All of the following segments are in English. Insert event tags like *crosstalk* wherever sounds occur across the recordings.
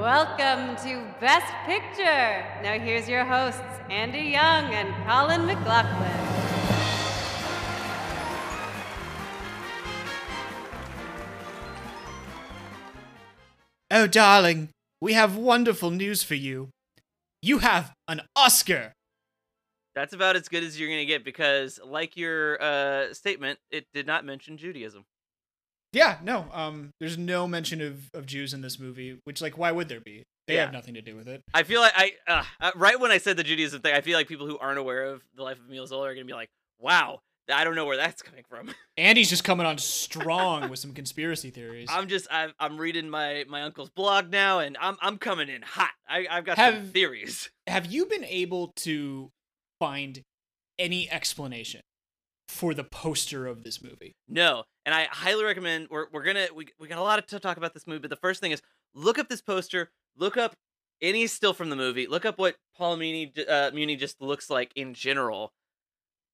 Welcome to Best Picture. Now here's your hosts, Andy Young and Colin McLaughlin. Oh, darling, we have wonderful news for you. You have an Oscar. That's about as good as you're gonna get because, like your uh, statement, it did not mention Judaism. Yeah, no, um, there's no mention of, of Jews in this movie, which, like, why would there be? They Yeah. have nothing to do with it. I feel like I uh, uh, right when I said the Judaism thing, I feel like people who aren't aware of the life of Emile Zola are gonna be like, "Wow, I don't know where that's coming from." *laughs* Andy's just coming on strong with some conspiracy theories. I'm just I'm, I'm reading my my uncle's blog now, and I'm I'm coming in hot. I, I've got some theories. have you been able to find any explanation for the poster of this movie? No, and I highly recommend. We're we're gonna we we got a lot to talk about this movie, but the first thing is look up this poster. Look up any still from the movie. Look up what Paul Muni uh, Muni just looks like in general.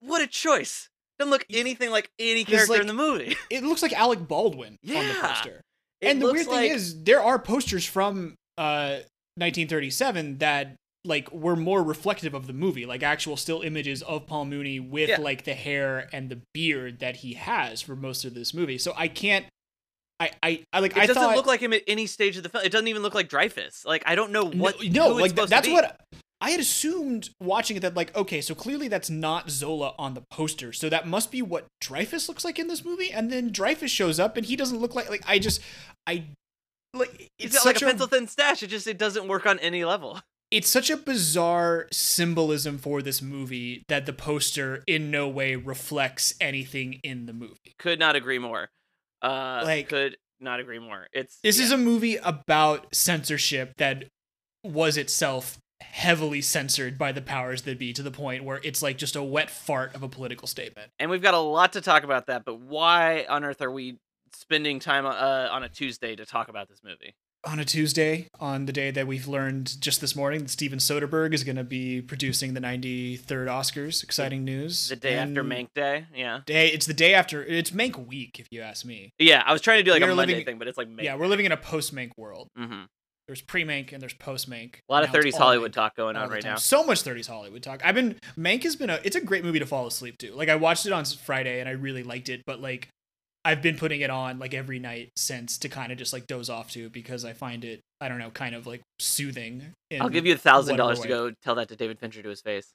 What a choice! Doesn't look anything like any character in the movie. *laughs* It looks like Alec Baldwin on the poster. It and the weird thing like- is, there are posters from uh, 1937 that like were more reflective of the movie, like actual still images of Paul Mooney with Yeah. like the hair and the beard that he has for most of this movie. So I can't. I I, I like it I doesn't thought look like him at any stage of the film. It doesn't even look like Dreyfus. Like I don't know what. no, it's like that's what I had assumed watching it that like okay, so clearly that's not Zola on the poster, so that must be what Dreyfus looks like in this movie, and then Dreyfus shows up and he doesn't look like like I just I like it's, it's like a pencil thin stash. It just it doesn't work on any level. It's such a bizarre symbolism for this movie that the poster in no way reflects anything in the movie. Could not agree more. Uh, Like- could not agree more. It's This is a movie about censorship that was itself heavily censored by the powers that be to the point where it's like just a wet fart of a political statement. and we've got a lot to talk about that. But why on earth are we spending time uh, on a Tuesday to talk about this movie? On a Tuesday, on the day that we've learned just this morning that Steven Soderbergh is going to be producing the 93rd Oscars. Exciting news. The day after Mank Day. Yeah, Day, it's the day after. It's Mank week, if you ask me. yeah. I was trying to do like We a Monday living- thing, but it's like Mank. Yeah, we're living in a post Mank world. hmm There's pre Mank and there's post Mank. A lot of 30s Hollywood talk going on right now. So much 30s Hollywood talk. I've been Mank has been a it's a great movie to fall asleep to. Like I watched it on Friday and I really liked it, but like I've been putting it on like every night since to kind of just like doze off to because I find it I don't know kind of like soothing. I'll give you a thousand dollars to go tell that to David Fincher to his face.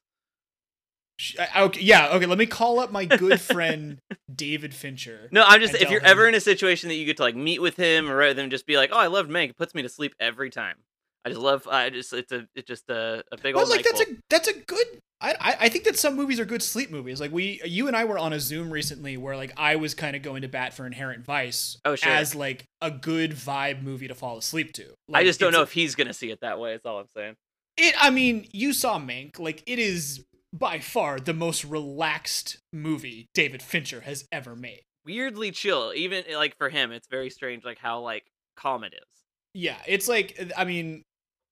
I- Okay, yeah, okay. Let me call up my good *laughs* friend David Fincher. No, I'm just if you're him- ever in a situation that you get to like meet with him or rather than just be like, oh, I loved Mank, it puts me to sleep every time. I just love. I just it's a it's just a, a big But old. like that's a that's a good. I, I I think that some movies are good sleep movies. Like we, you and I were on a Zoom recently where like I was kind of going to bat for Inherent Vice Oh, sure. as like a good vibe movie to fall asleep to. I just don't know if he's gonna see it that way. That's all I'm saying. it. I mean, you saw Mank. Like it is by far the most relaxed movie David Fincher has ever made. Weirdly chill, even like for him, it's very strange, like how like calm it is. Yeah, it's like I mean,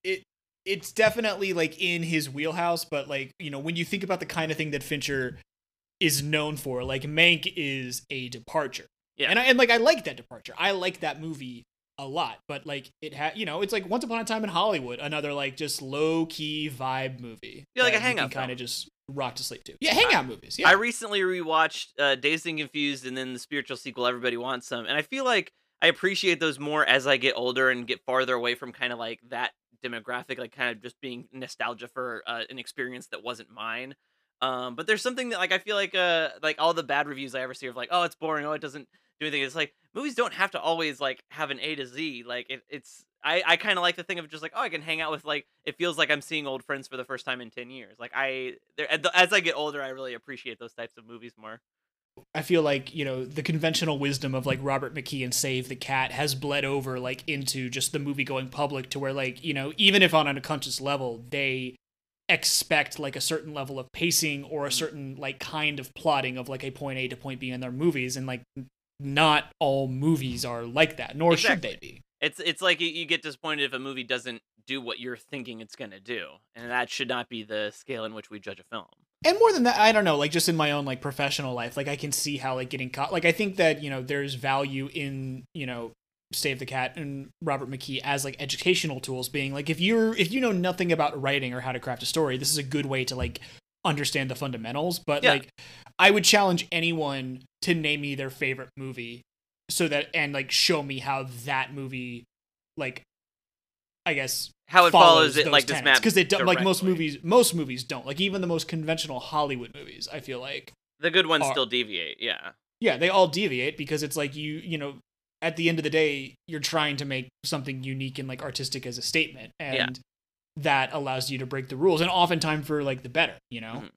it it's definitely like in his wheelhouse, but like, you know, when you think about the kind of thing that Fincher is known for, like Mank is a departure. Yeah. And I and like I like that departure. I like that movie a lot, but like it had, you know, it's like Once Upon a Time in Hollywood, another like just low key vibe movie. Yeah, like a hangout kind of just rock to sleep to. Yeah, hangout movies. Yeah. I recently rewatched uh, Dazed and Confused and then the spiritual sequel, Everybody Wants Some, and I feel like I appreciate those more as I get older and get farther away from kind of like that demographic, like kind of just being nostalgia for uh, an experience that wasn't mine. Um, but there's something that like I feel like uh like all the bad reviews I ever see of like oh it's boring oh it doesn't do anything it's like movies don't have to always like have an A to Z like it, it's I I kind of like the thing of just like oh I can hang out with like it feels like I'm seeing old friends for the first time in ten years like I there as I get older I really appreciate those types of movies more. I feel like you know the conventional wisdom of like Robert McKee and Save the Cat has bled over like into just the movie going public to where like you know even if on an unconscious level they expect like a certain level of pacing or a certain like kind of plotting of like a point A to point B in their movies and like not all movies are like that nor should they be. It's it's like you, get disappointed if a movie doesn't do what you're thinking it's gonna do, and that should not be the scale in which we judge a film. And more than that i don't know like just in my own like professional life like i can see how like getting caught like i think that you know there's value in you know Save the Cat and Robert McKee as like educational tools, being like if you're if you know nothing about writing or how to craft a story, this is a good way to like understand the fundamentals. But Yeah. like I would challenge anyone to name me their favorite movie so that and like show me how that movie like I guess How it follows, it like this map because it do- like most movies most movies don't like even the most conventional Hollywood movies I feel like The good ones are- still deviate. Yeah. yeah they all deviate because it's like you you know at the end of the day you're trying to make something unique and like artistic as a statement and Yeah. that allows you to break the rules and oftentimes for like the better you know Mhm.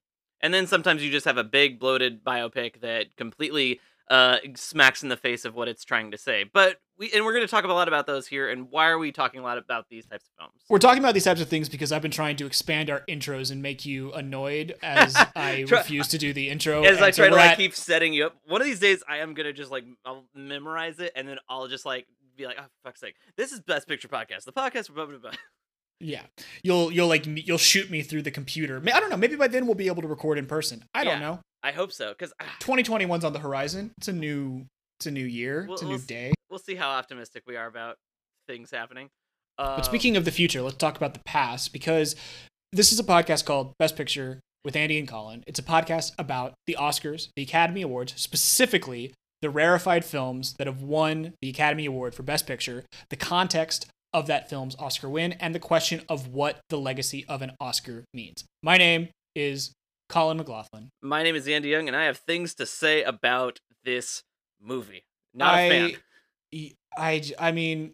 And then sometimes you just have a big bloated biopic that completely uh, smacks in the face of what it's trying to say. But we and we're going to talk a lot about those here. And why are we talking a lot about these types of films? we're talking about these types of things because I've been trying to expand our intros and make you annoyed as *laughs* I Try- refuse to do the intro. As I so try to like at- keep setting you up, one of these days I am gonna just like I'll memorize it and then I'll just like be like, oh fuck's sake, this is Best Picture podcast, the podcast. Blah, blah, blah. Yeah, you'll you'll like you'll shoot me through the computer. I don't know. Maybe by then we'll be able to record in person. I don't Yeah. know. I hope so because 2021's on the horizon. It's a new it's a new year. Well, it's a we'll new s- day. we'll see how optimistic we are about things happening. Uh, But speaking of the future, let's talk about the past because this is a podcast called Best Picture with Andy and Colin. It's a podcast about the Oscars, the Academy Awards, specifically the rarefied films that have won the Academy Award for Best Picture, the context of that film's Oscar win, and the question of what the legacy of an Oscar means. My name is Colin McLaughlin. my name is Andy Young, and I have things to say about this movie. Not a fan. I, I, I mean,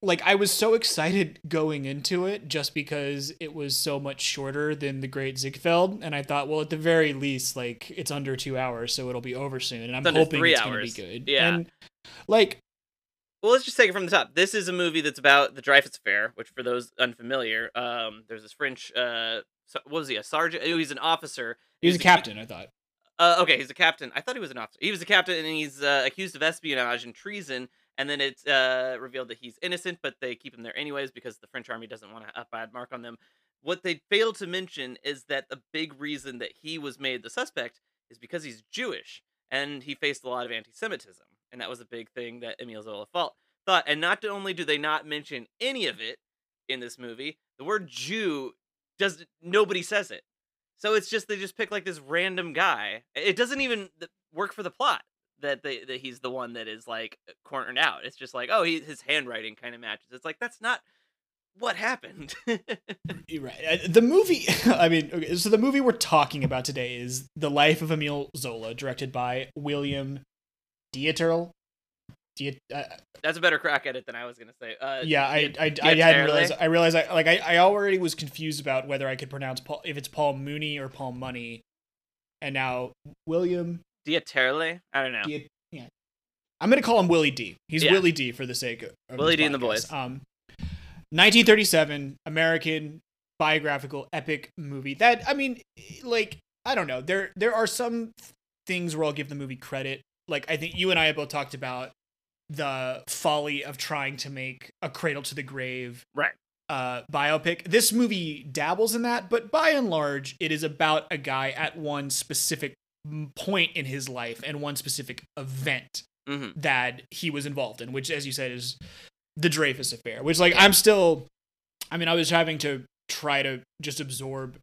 like I was so excited going into it just because it was so much shorter than the Great Ziegfeld, and I thought, well, at the very least, like it's under two hours, so it'll be over soon, and I'm It's hoping it's gonna be good. Yeah. and like Well, let's just take it from the top. This is a movie that's about the Dreyfus Affair, which, for those unfamiliar, um, there's this French. Uh, so- what was he? A sergeant? Oh, he's an officer. he was a captain, I thought. Uh, okay, he's a captain. I thought he was an officer. He was a captain, and he's uh, accused of espionage and treason. And then it's uh, revealed that he's innocent, but they keep him there anyways because the French army doesn't want to a bad mark on them. What they fail to mention is that the big reason that he was made the suspect is because he's Jewish, and he faced a lot of anti-Semitism, and that was a big thing that Emile Zola felt thought. And not only do they not mention any of it in this movie, the word Jew does nobody says it. So it's just they just pick like this random guy. It doesn't even work for the plot that they that he's the one that is like cornered out. It's just like oh he his handwriting kind of matches. It's like that's not what happened. *laughs* You're right. Uh, The movie, *laughs* I mean, okay, so the movie we're talking about today is The Life of Emile Zola, directed by William Dieterle. Diet, uh, that's a better crack at it than I was gonna say. Uh, yeah, I, Di- I, I hadn't realized. I realized I like I, I already was confused about whether I could pronounce Paul if it's Paul Mooney or Paul Money, and now William. Dieterle? I don't know. Yeah, I'm gonna call him Willie D. He's Yeah. Willie D for the sake of, Willie D and the boys. Um, 1937 American biographical epic movie. That I mean, like I don't know. There there are some things where I'll give the movie credit. Like I think you and I have both talked about the folly of trying to make a Cradle to the Grave Right. uh, biopic. This movie dabbles in that, but by and large, it is about a guy at one specific point in his life and one specific event hmm that he was involved in, which, as you said, is the Dreyfus affair. Which, like, I'm still, I mean, I was having to try to just absorb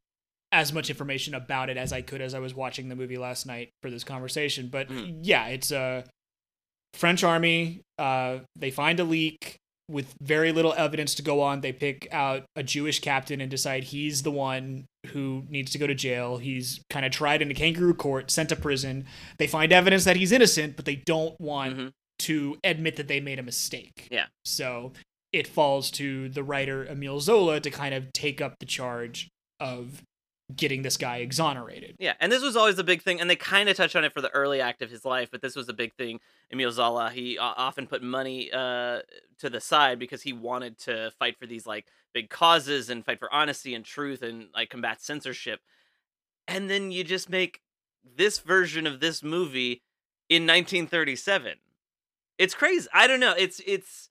as much information about it as I could as I was watching the movie last night for this conversation. But Mhm. yeah, it's a French army. Uh, they find a leak with very little evidence to go on. They pick out a Jewish captain and decide he's the one who needs to go to jail. He's kind of tried in a kangaroo court, sent to prison. They find evidence that he's innocent, but they don't want hmm to admit that they made a mistake. Yeah. So it falls to the writer Emile Zola to kind of take up the charge of getting this guy exonerated. Yeah, and this was always a big thing, and they kind of touched on it for the early act of his life, but this was a big thing. Emile Zola, he often put money uh, to the side because he wanted to fight for these like big causes and fight for honesty and truth and like combat censorship. And then you just make this version of this movie in 1937. It's crazy. I don't know. It's it's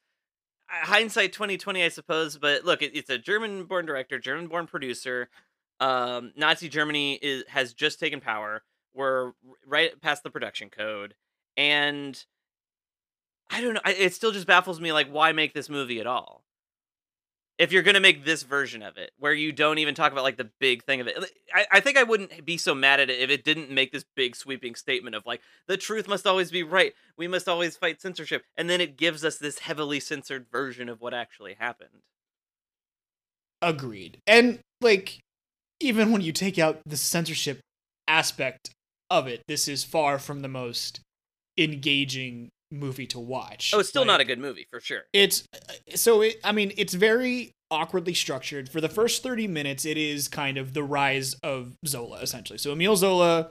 uh, hindsight 2020 I suppose, but look, it, it's a German-born director, German-born producer um, Nazi Germany is has just taken power. We're right past the production code, and I don't know. It still just baffles me. Like, why make this movie at all? If you're gonna make this version of it, where you don't even talk about like the big thing of it, I, I think I wouldn't be so mad at it if it didn't make this big sweeping statement of like the truth must always be right. We must always fight censorship, and then it gives us this heavily censored version of what actually happened. Agreed. And like, even when you take out the censorship aspect of it, this is far from the most engaging movie to watch. Oh, it's still Like, not a good movie for sure. It's so it, I mean, it's very awkwardly structured. For the first 30 minutes, it is kind of the rise of Zola, essentially. So Emile Zola,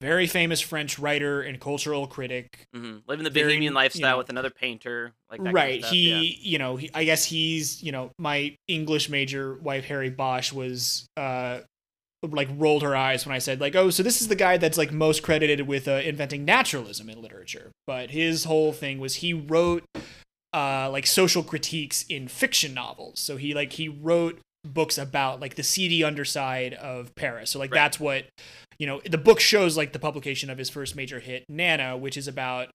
very famous French writer and cultural critic. hmm Living the Very, bohemian you lifestyle know- with another painter, like that right. Kind of he, yeah. you know, he, I guess he's, you know, my English major wife, Harry Bosch, was, uh, like rolled her eyes when I said like, oh, so this is the guy that's like most credited with uh, inventing naturalism in literature. But his whole thing was he wrote uh, like social critiques in fiction novels. So he like he wrote books about like the seedy underside of Paris. So like Right. that's what you know. The book shows like the publication of his first major hit, Nana, which is about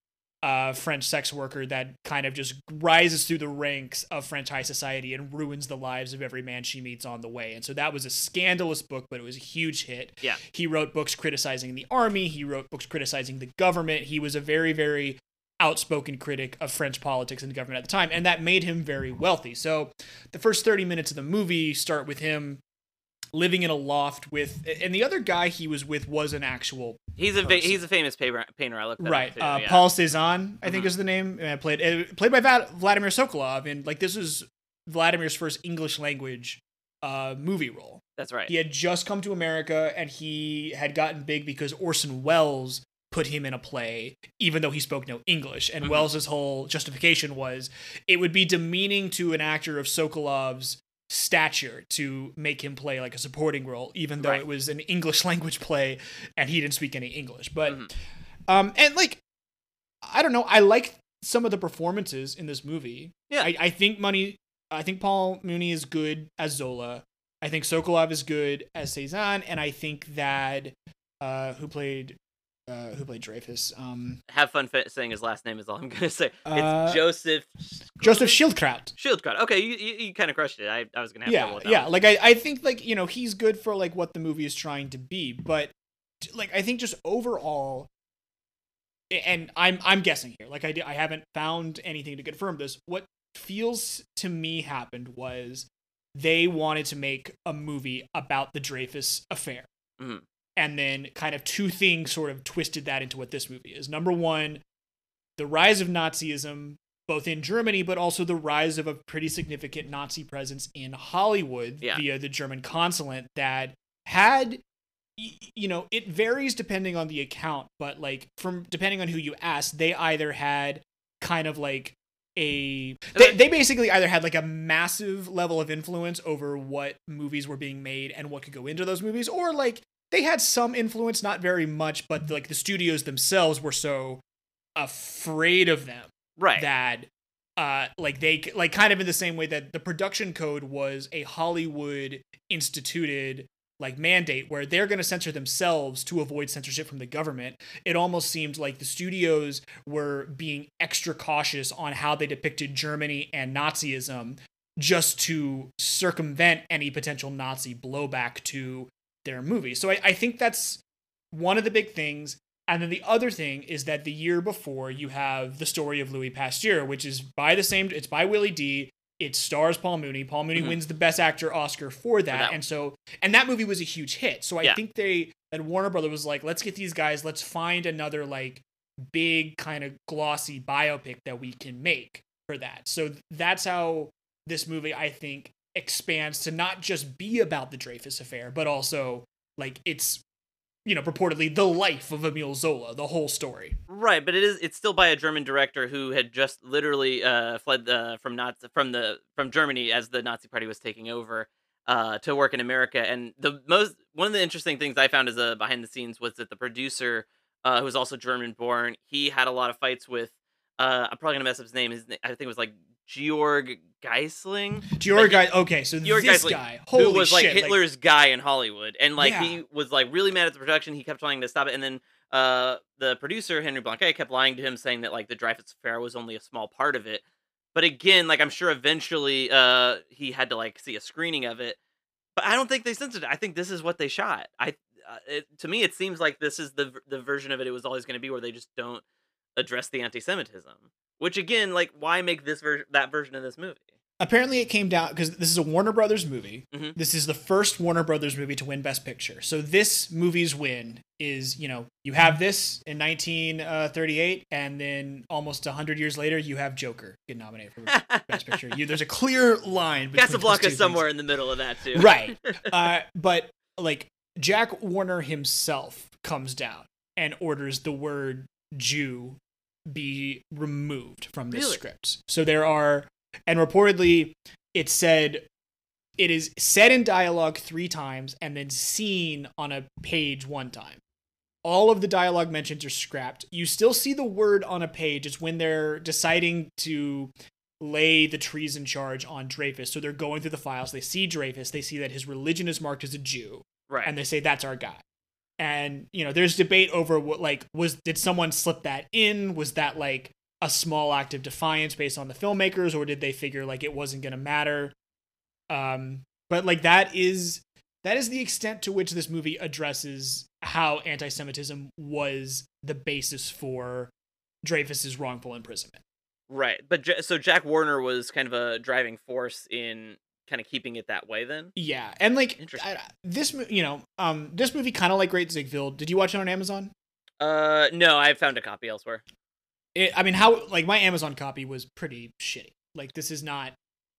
a French sex worker that kind of just rises through the ranks of French high society and ruins the lives of every man she meets on the way. And so that was a scandalous book, but it was a huge hit. Yeah. He wrote books criticizing the army. He wrote books criticizing the government. He was a very, very outspoken critic of French politics and government at the time, and that made him very wealthy. So the first 30 minutes of the movie start with him living in a loft with and the other guy he was with was an actual He's a person. he's a famous painter. Painter. I looked that up, right too, uh, yeah. Paul Cezanne I think Mhm. is the name uh, played uh, played by Vladimir Sokoloff and like this was Vladimir's first English language uh, movie role That's right. he had just come to America and he had gotten big because Orson Welles put him in a play, even though he spoke no English. And Mhm. Welles's whole justification was it would be demeaning to an actor of Sokoloff's stature to make him play like a supporting role, even though Right. it was an English *laughs* language play and he didn't speak any English. But Mhm. um and like I don't know, I like some of the performances in this movie. Yeah. I, I think money I think Paul Mooney is good as Zola. I think Sokolov is good as Cezanne, and I think that uh, who played uh, who played Dreyfus? Um, Have fun saying his last name is all I'm gonna *laughs* say. Uh, it's Joseph Joseph Schildkraut. Schildkraut. Okay, you you, you kind of crushed it. I, I was gonna have Yeah, yeah. one. Like I, I think like you know he's good for like what the movie is trying to be, but like I think just overall, and I'm I'm guessing here. Like I I haven't found anything to confirm this. What feels to me happened was they wanted to make a movie about the Dreyfus affair. Mhm. And then kind of two things sort of twisted that into what this movie is. Number one, the rise of Nazism, both in Germany, but also the rise of a pretty significant Nazi presence in Hollywood Yeah. via the German consulate that had you know it varies depending on the account but like from depending on who you ask they either had kind of like a they, they basically either had like a massive level of influence over what movies were being made and what could go into those movies or like they had some influence not very much but like the studios themselves were so afraid of them right. that uh like they like kind of in the same way that the production code was a Hollywood instituted like mandate where they're going to censor themselves to avoid censorship from the government it almost seemed like the studios were being extra cautious on how they depicted Germany and Nazism just to circumvent any potential Nazi blowback to their movie so I, I think that's one of the big things and then the other thing is that the year before you have the story of Louis Pasteur, which is by the same. It's by Willie D. It stars Paul Mooney. Paul Mooney Mhm. wins the Best Actor Oscar for that, that and so and that movie was a huge hit. So I Yeah. think they and Warner Brother was like, let's get these guys. Let's find another like big kind of glossy biopic that we can make for that. So that's how this movie I think expands to not just be about the Dreyfus affair, but also like it's you know purportedly the life of Emile Zola, the whole story. Right, but it is it's still by a German director who had just literally uh, fled uh, from Nazi from the from Germany as the Nazi Party was taking over uh, to work in America. And the most one of the interesting things I found as a behind the scenes was that the producer, uh, who was also German born, he had a lot of fights with. Uh, I'm probably gonna mess up his name. His na- I think it was like Georg Gyssling. Georg Like, guy, okay, so Georg this Gyssling, guy, holy who was like shit, Hitler's guy in Hollywood, and like Yeah. he was like really mad at the production. He kept trying to stop it, and then uh, the producer Henry Blanke kept lying to him, saying that like the Dreyfus Affair was only a small part of it. But again, like I'm sure eventually uh, he had to like see a screening of it. But I don't think they censored it. I think this is what they shot. I uh, it, to me, it seems like this is the the version of it it was always going to be, where they just don't address the anti-Semitism. Which again, like, why make this version that version of this movie? apparently it came down because this is a Warner Brothers movie. Mhm. This is the first Warner Brothers movie to win Best Picture. So this movie's win is, you know, you have this in 1938, and then almost 100 years later, you have Joker get nominated for *laughs* Best Picture. You, there's a clear line. between those two Casablanca things. somewhere in the middle of that too. right? *laughs* Uh, but like Jack Warner himself comes down and orders the word Jew be removed from this Really? script. So there are, and reportedly, it said it is said in dialogue three times and then seen on a page one time. All of the dialogue mentions are scrapped. You still see the word on a page. It's when they're deciding to lay the treason charge on Dreyfus. So they're going through the files. They see Dreyfus. They see that his religion is marked as a Jew, right. and they say that's our guy. And you know, there's debate over what like was did someone slip that in? Was that like a small act of defiance based on the filmmakers, or did they figure like it wasn't gonna matter? Um, but like that is that is the extent to which this movie addresses how anti-Semitism was the basis for Dreyfus's wrongful imprisonment. Right. But so Jack Warner was kind of a driving force in kind of keeping it that way then. Yeah, and like Interesting. I, this, you know, um, this movie kind of like Great Ziegfeld. Did you watch it on Amazon? Uh no, I found a copy elsewhere. It, I mean, how like my Amazon copy was pretty shitty. Like this is not.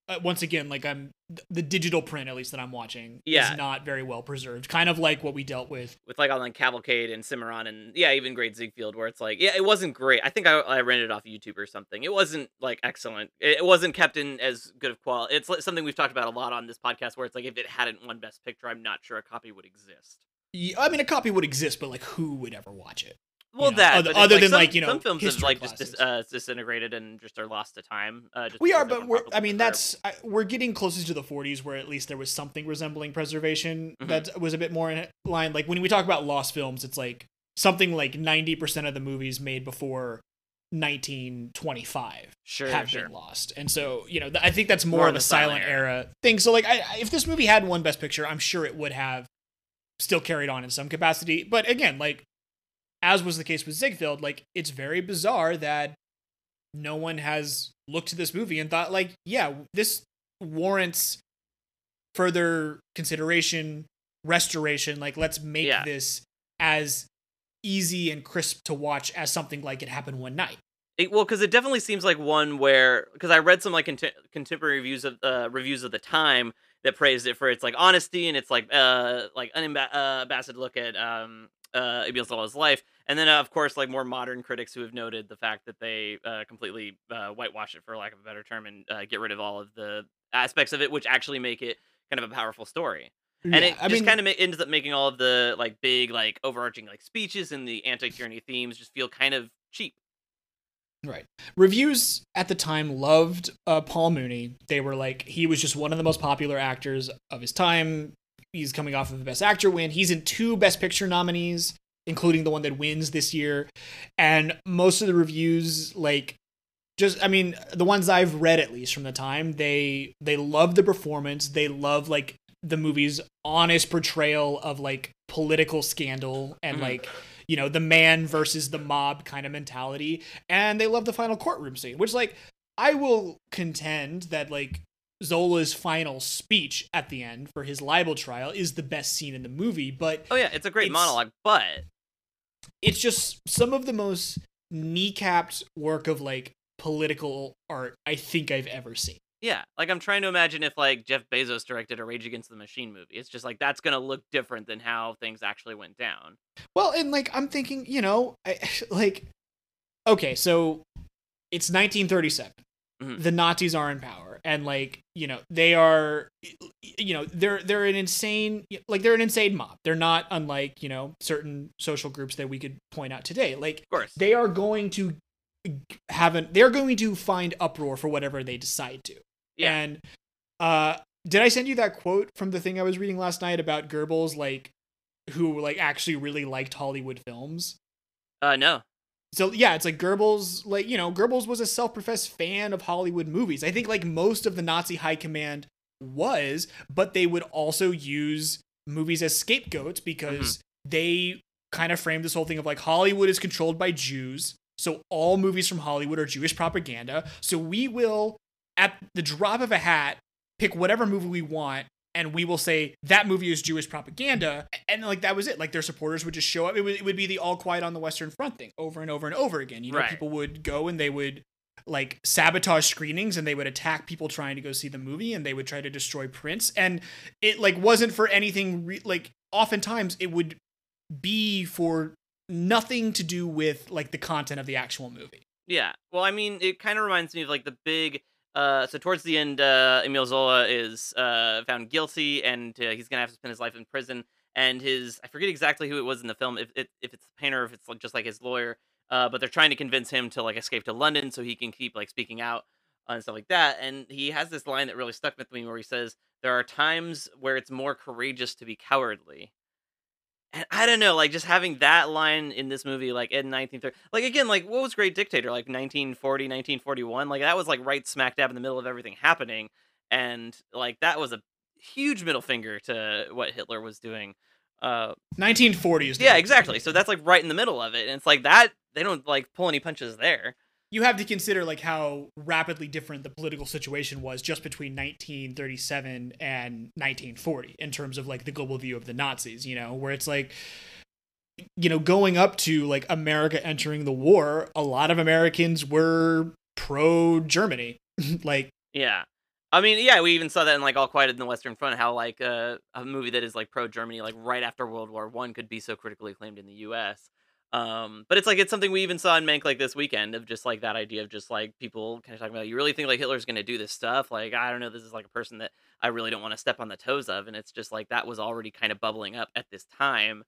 Uh, once again, like I'm the digital print at least that I'm watching Yeah. is not very well preserved. Kind of like what we dealt with. With like on like Cavalcade and Cimarron and yeah, even Great Ziegfeld where it's like, yeah, it wasn't great. I think I, I rented it off YouTube or something. It wasn't like excellent. It, wasn't kept in as good of quality. It's like something we've talked about a lot on this podcast where it's like if it hadn't won Best Picture, I'm not sure a copy would exist. Yeah, I mean, a copy would exist, but like who would ever watch it? Well, know, that other- other than, some, like, you know, some films have like just dis- uh, disintegrated and just are lost to time. Uh, just We are, but we're. I mean, that's I, we're getting closer to the 40s, where at least there was something resembling preservation Mhm. that was a bit more in line. Like when we talk about lost films, it's like something like 90% of the movies made before 1925 sure, have sure. been lost, and so you know, th- I think that's more, More of a silent silent era thing. So like, I, I- if this movie had one Best Picture, I'm sure it would have still carried on in some capacity. But again, like as was the case with Ziegfeld, like it's very bizarre that no one has looked to this movie and thought like, yeah, this warrants further consideration, restoration. Like let's make Yeah. this as easy and crisp to watch as something like it happened one night. It, well, because it definitely seems like one where because I read some like contem- contemporary reviews of uh, reviews of the time that praised it for its like honesty and its like uh like unambassador look at um uh Emile Zola's life, and then uh, of course like more modern critics who have noted the fact that they uh, completely uh, whitewash it for lack of a better term and uh, get rid of all of the aspects of it which actually make it kind of a powerful story and it I just kind of ma- ends up making all of the like big like overarching like speeches and the anti-tyranny themes just feel kind of cheap Right. Reviews at the time loved uh, Paul Mooney. They were like, he was just one of the most popular actors of his time. He's coming off of the Best Actor win. He's in two Best Picture nominees, including the one that wins this year. And most of the reviews, like, just I mean, the ones I've read at least from the time, they they love the performance. They love like the movie's honest portrayal of like political scandal and Mhm. like you know the man versus the mob kind of mentality and they love the final courtroom scene which like i will contend that like zola's final speech at the end for his libel trial is the best scene in the movie but oh yeah it's a great It's- monologue but it's just some of the most kneecapped work of like political art i think i've ever seen Yeah, like I'm trying to imagine if like Jeff Bezos directed a Rage Against the Machine movie. It's just like that's gonna look different than how things actually went down. Well, and like I'm thinking, you know, I, *laughs* like okay, so it's 1937. Mhm. The Nazis are in power and like, you know, they are you know, they're they're an insane like they're an insane mob. They're not unlike, you know, certain social groups that we could point out today. Like Of course. they are going to have an they're going to find uproar for whatever they decide to. Yeah. And uh did I send you that quote from the thing I was reading last night about Goebbels like who like actually really liked Hollywood films? Uh, no. So yeah, it's like Goebbels, like you know, Goebbels was a self-professed fan of Hollywood movies. I think like most of the Nazi high command was, but they would also use movies as scapegoats because mm-hmm. they kind of framed this whole thing of like Hollywood is controlled by Jews, so all movies from Hollywood are Jewish propaganda. So we will, at the drop of a hat, pick whatever movie we want. And we will say that movie is Jewish propaganda, and like that was it. Like their supporters would just show up. It would, it would be the All Quiet on the Western Front thing over and over and over again. You know, Right. people would go and they would like sabotage screenings and they would attack people trying to go see the movie and they would try to destroy prints and it like wasn't for anything re- like oftentimes it would be for nothing to do with like the content of the actual movie Yeah. Well, I mean, it kind of reminds me of like the big. Uh, so towards the end, uh, Emile Zola is uh, found guilty, and uh, he's gonna have to spend his life in prison. And his, I forget exactly who it was in the film, if if, if it's the painter, if it's just like his lawyer. Uh, but they're trying to convince him to like escape to London so he can keep like speaking out and stuff like that. And he has this line that really stuck with me, where he says, "There are times where it's more courageous to be cowardly." And I don't know, like just having that line in this movie, like in 1930, like again, like what was Great Dictator, like 1940, 1941, like that was like right smack dab in the middle of everything happening, and like that was a huge middle finger to what Hitler was doing. Uh, 1940 is the yeah, exactly. So that's like right in the middle of it, and it's like that they don't like pull any punches there. You have to consider like how rapidly different the political situation was just between 1937 and 1940 in terms of like the global view of the Nazis, you know, where it's like you know, going up to like America entering the war, a lot of Americans were pro Germany. *laughs* like Yeah. I mean, yeah, we even saw that in like All Quiet in the Western Front, how like uh, a movie that is like pro Germany, like right after World War One, could be so critically acclaimed in the U.S. Um, but it's like it's something we even saw in Mank like this weekend of just like that idea of just like people kind of talking about. You really think like Hitler's going to do this stuff? Like I don't know, this is like a person that I really don't want to step on the toes of, and it's just like that was already kind of bubbling up at this time.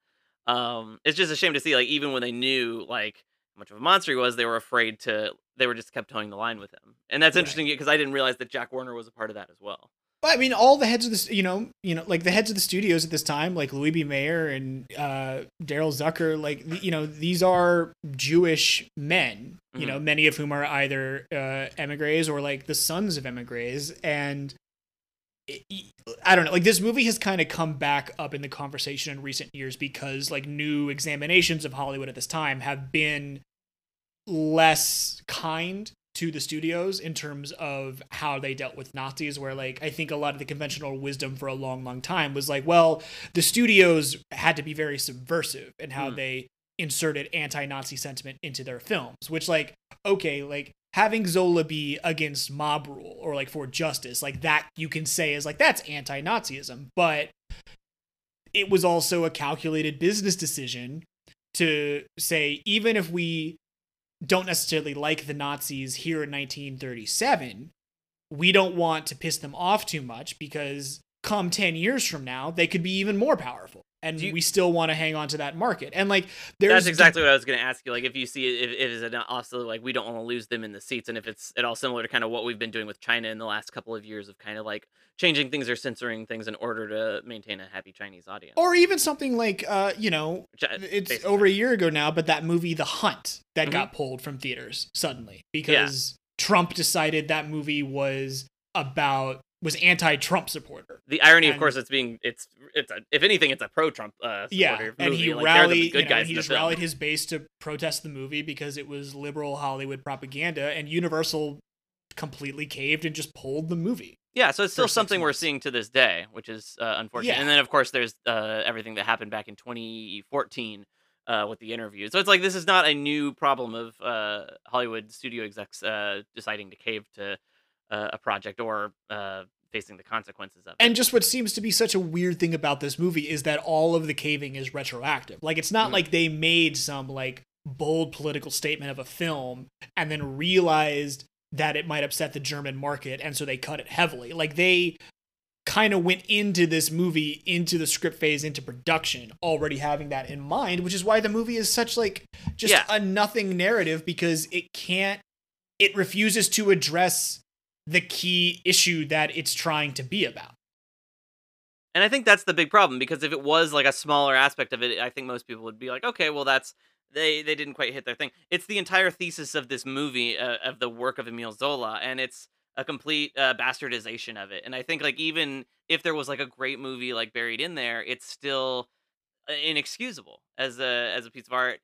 Um, it's just a shame to see like even when they knew like how much of a monster he was, they were afraid to. They were just kept towing the line with him, and that's Right. interesting because I didn't realize that Jack Warner was a part of that as well. I mean, all the heads of the you know you know like the heads of the studios at this time, like Louis B. Mayer and uh, Daryl Zucker, like you know these are Jewish men, you know, many of whom are either uh, emigres or like the sons of emigres, and it- I don't know, like this movie has kind of come back up in the conversation in recent years because like new examinations of Hollywood at this time have been less kind to the studios in terms of how they dealt with Nazis, where like I think a lot of the conventional wisdom for a long, long time was like, well, the studios had to be very subversive in how Hmm. they inserted anti-Nazi sentiment into their films, which like, okay, like having Zola be against mob rule or like for justice, like that you can say is like that's anti-Nazism, but it was also a calculated business decision to say even if we don't necessarily like the Nazis here in 1937, we don't want to piss them off too much because come 10 years from now, they could be even more powerful. And you- we still want to hang on to that market. And like, there's That's exactly what I was going to ask you. Like, if you see if, if it's an also like we don't want to lose them in the seats, and if it's at all similar to kind of what we've been doing with China in the last couple of years of kind of like changing things or censoring things in order to maintain a happy Chinese audience. or even something like, uh, you know, it's basically- over a year ago now, but that movie, The Hunt, that Mhm. got pulled from theaters suddenly because Trump decided that movie was about was anti-Trump supporter. The irony, of course, it's being it's it's a, if anything, it's a pro-Trump uh, Yeah, and movie. he like, the rallied. good you know, he just film. rallied his base to protest the movie because it was liberal Hollywood propaganda, and Universal completely caved and just pulled the movie. Yeah, so it's still something we're seeing to this day, which is uh, unfortunate. Yeah. And then, of course, there's uh, everything that happened back in 2014 uh, with the interview. So it's like this is not a new problem of uh, Hollywood studio execs uh, deciding to cave to uh, a project or uh, facing the consequences of it. And just what seems to be such a weird thing about this movie is that all of the caving is retroactive. Like it's not Mhm. like they made some like bold political statement of a film and then realized that it might upset the German market and so they cut it heavily. Like they kind of went into this movie into the script phase into production already having that in mind, which is why the movie is such like just Yeah. a nothing narrative because it can't it refuses to address the key issue that it's trying to be about. And I think that's the big problem because if it was like a smaller aspect of it, I think most people would be like, okay, well, that's they they didn't quite hit their thing. It's the entire thesis of this movie uh, of the work of Emile Zola, and it's a complete uh, bastardization of it. And I think like even if there was like a great movie like buried in there, it's still uh, inexcusable as a as a piece of art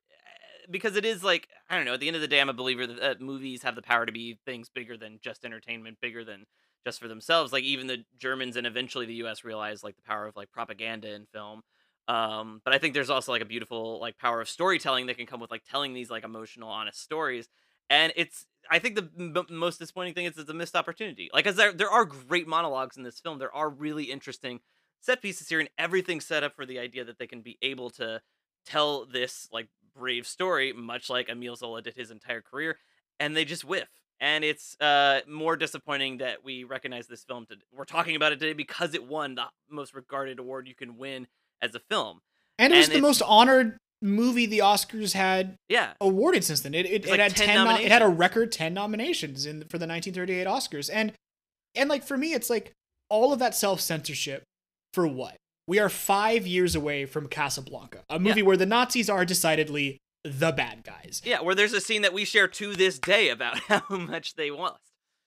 because it is like I don't know. At the end of the day, I'm a believer that movies have the power to be things bigger than just entertainment, bigger than just for themselves. Like even the Germans and eventually the U.S. realized like the power of like propaganda in film. Um, but I think there's also like a beautiful like power of storytelling that can come with like telling these like emotional, honest stories. And it's I think the m- most disappointing thing is it's a missed opportunity. Like, as there there are great monologues in this film, there are really interesting set pieces here, and everything set up for the idea that they can be able to tell this like brave story, much like Emile Zola did his entire career, and they just whiff. And it's uh, more disappointing that we recognize this film. To, we're talking about it today because it won the most regarded award you can win as a film. And it was And the most honored movie the Oscars had Yeah, awarded since then. It it, it like had 10 ten. nom- it had a record ten nominations in for the 1938 Oscars, and and like for me, it's like all of that self censorship for what? We are five years away from Casablanca, a movie where the Nazis are decidedly the bad guys. yeah. Where there's a scene that we share to this day about *laughs* how much they lost.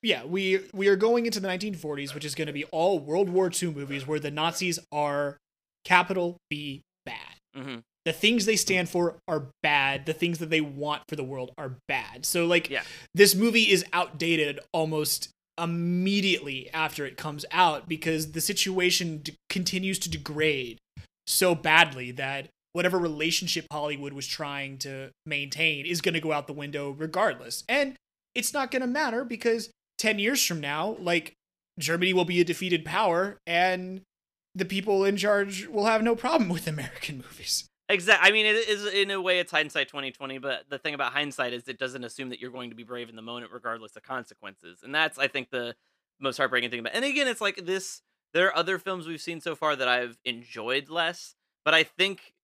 Yeah, we we are going into the 1940s, which is going to be all World War II movies where the Nazis are capital B bad. hmm the things they stand for are bad the things that they want for the world are bad so like Yeah. this movie is outdated almost immediately after it comes out because the situation d- continues to degrade so badly that whatever relationship hollywood was trying to maintain is going to go out the window regardless. And it's not going to matter because 10 years from now like germany will be a defeated power and the people in charge will have no problem with american *laughs* movies Exactly. I mean, it is in a way it's hindsight twenty twenty, but the thing about hindsight is it doesn't assume that you're going to be brave in the moment, regardless of consequences, and that's I think the most heartbreaking thing about. And again, it's like this. There are other films we've seen so far that I've enjoyed less, but I think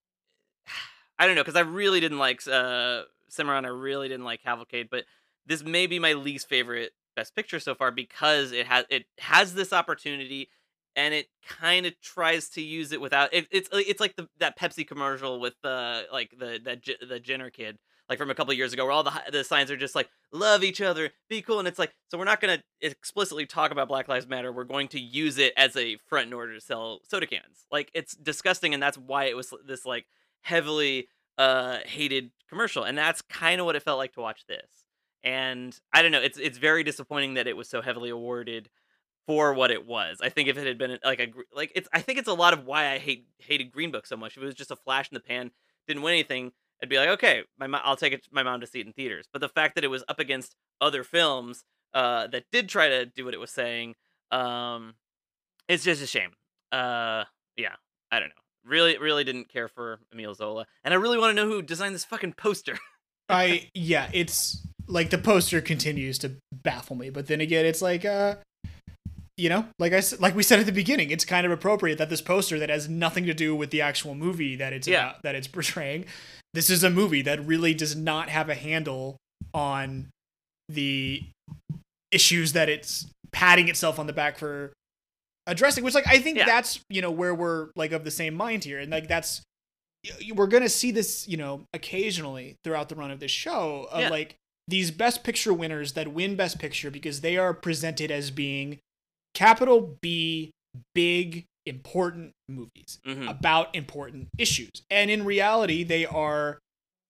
*sighs* I don't know because I really didn't like uh Cimarron. I really didn't like Cavalcade, but this may be my least favorite Best Picture so far because it has it has this opportunity and it kind of tries to use it without it, it's it's like the that Pepsi commercial with the like the that the Jenner kid like from a couple years ago where all the the signs are just like love each other be cool and it's like so we're not going to explicitly talk about Black Lives Matter we're going to use it as a front in order to sell soda cans. Like it's disgusting and that's why it was this like heavily uh hated commercial and that's kind of what it felt like to watch this. And I don't know it's it's very disappointing that it was so heavily awarded for what it was. I think if it had been like a like it's I think it's a lot of why I hate hated Green Book so much. If it was just a flash in the pan, didn't win anything, I'd be like, okay, my I'll take it my mom to see it in theaters. But the fact that it was up against other films uh, that did try to do what it was saying, um, it's just a shame. Uh, yeah, I don't know. Really, really didn't care for Emile Zola, and I really want to know who designed this fucking poster. I *laughs* yeah, it's like the poster continues to baffle me, but then again, it's like uh you know, like I like we said at the beginning, it's kind of appropriate that this poster that has nothing to do with the actual movie that it's Yeah. about that it's *laughs* portraying. This is a movie that really does not have a handle on the issues that it's patting itself on the back for addressing which like i think Yeah. that's you know where we're like of the same mind here and like that's we're gonna see this you know occasionally throughout the run of this show of Yeah. like these best picture winners that win best picture because they are presented as being capital b big important movies Mhm. about important issues and in reality they are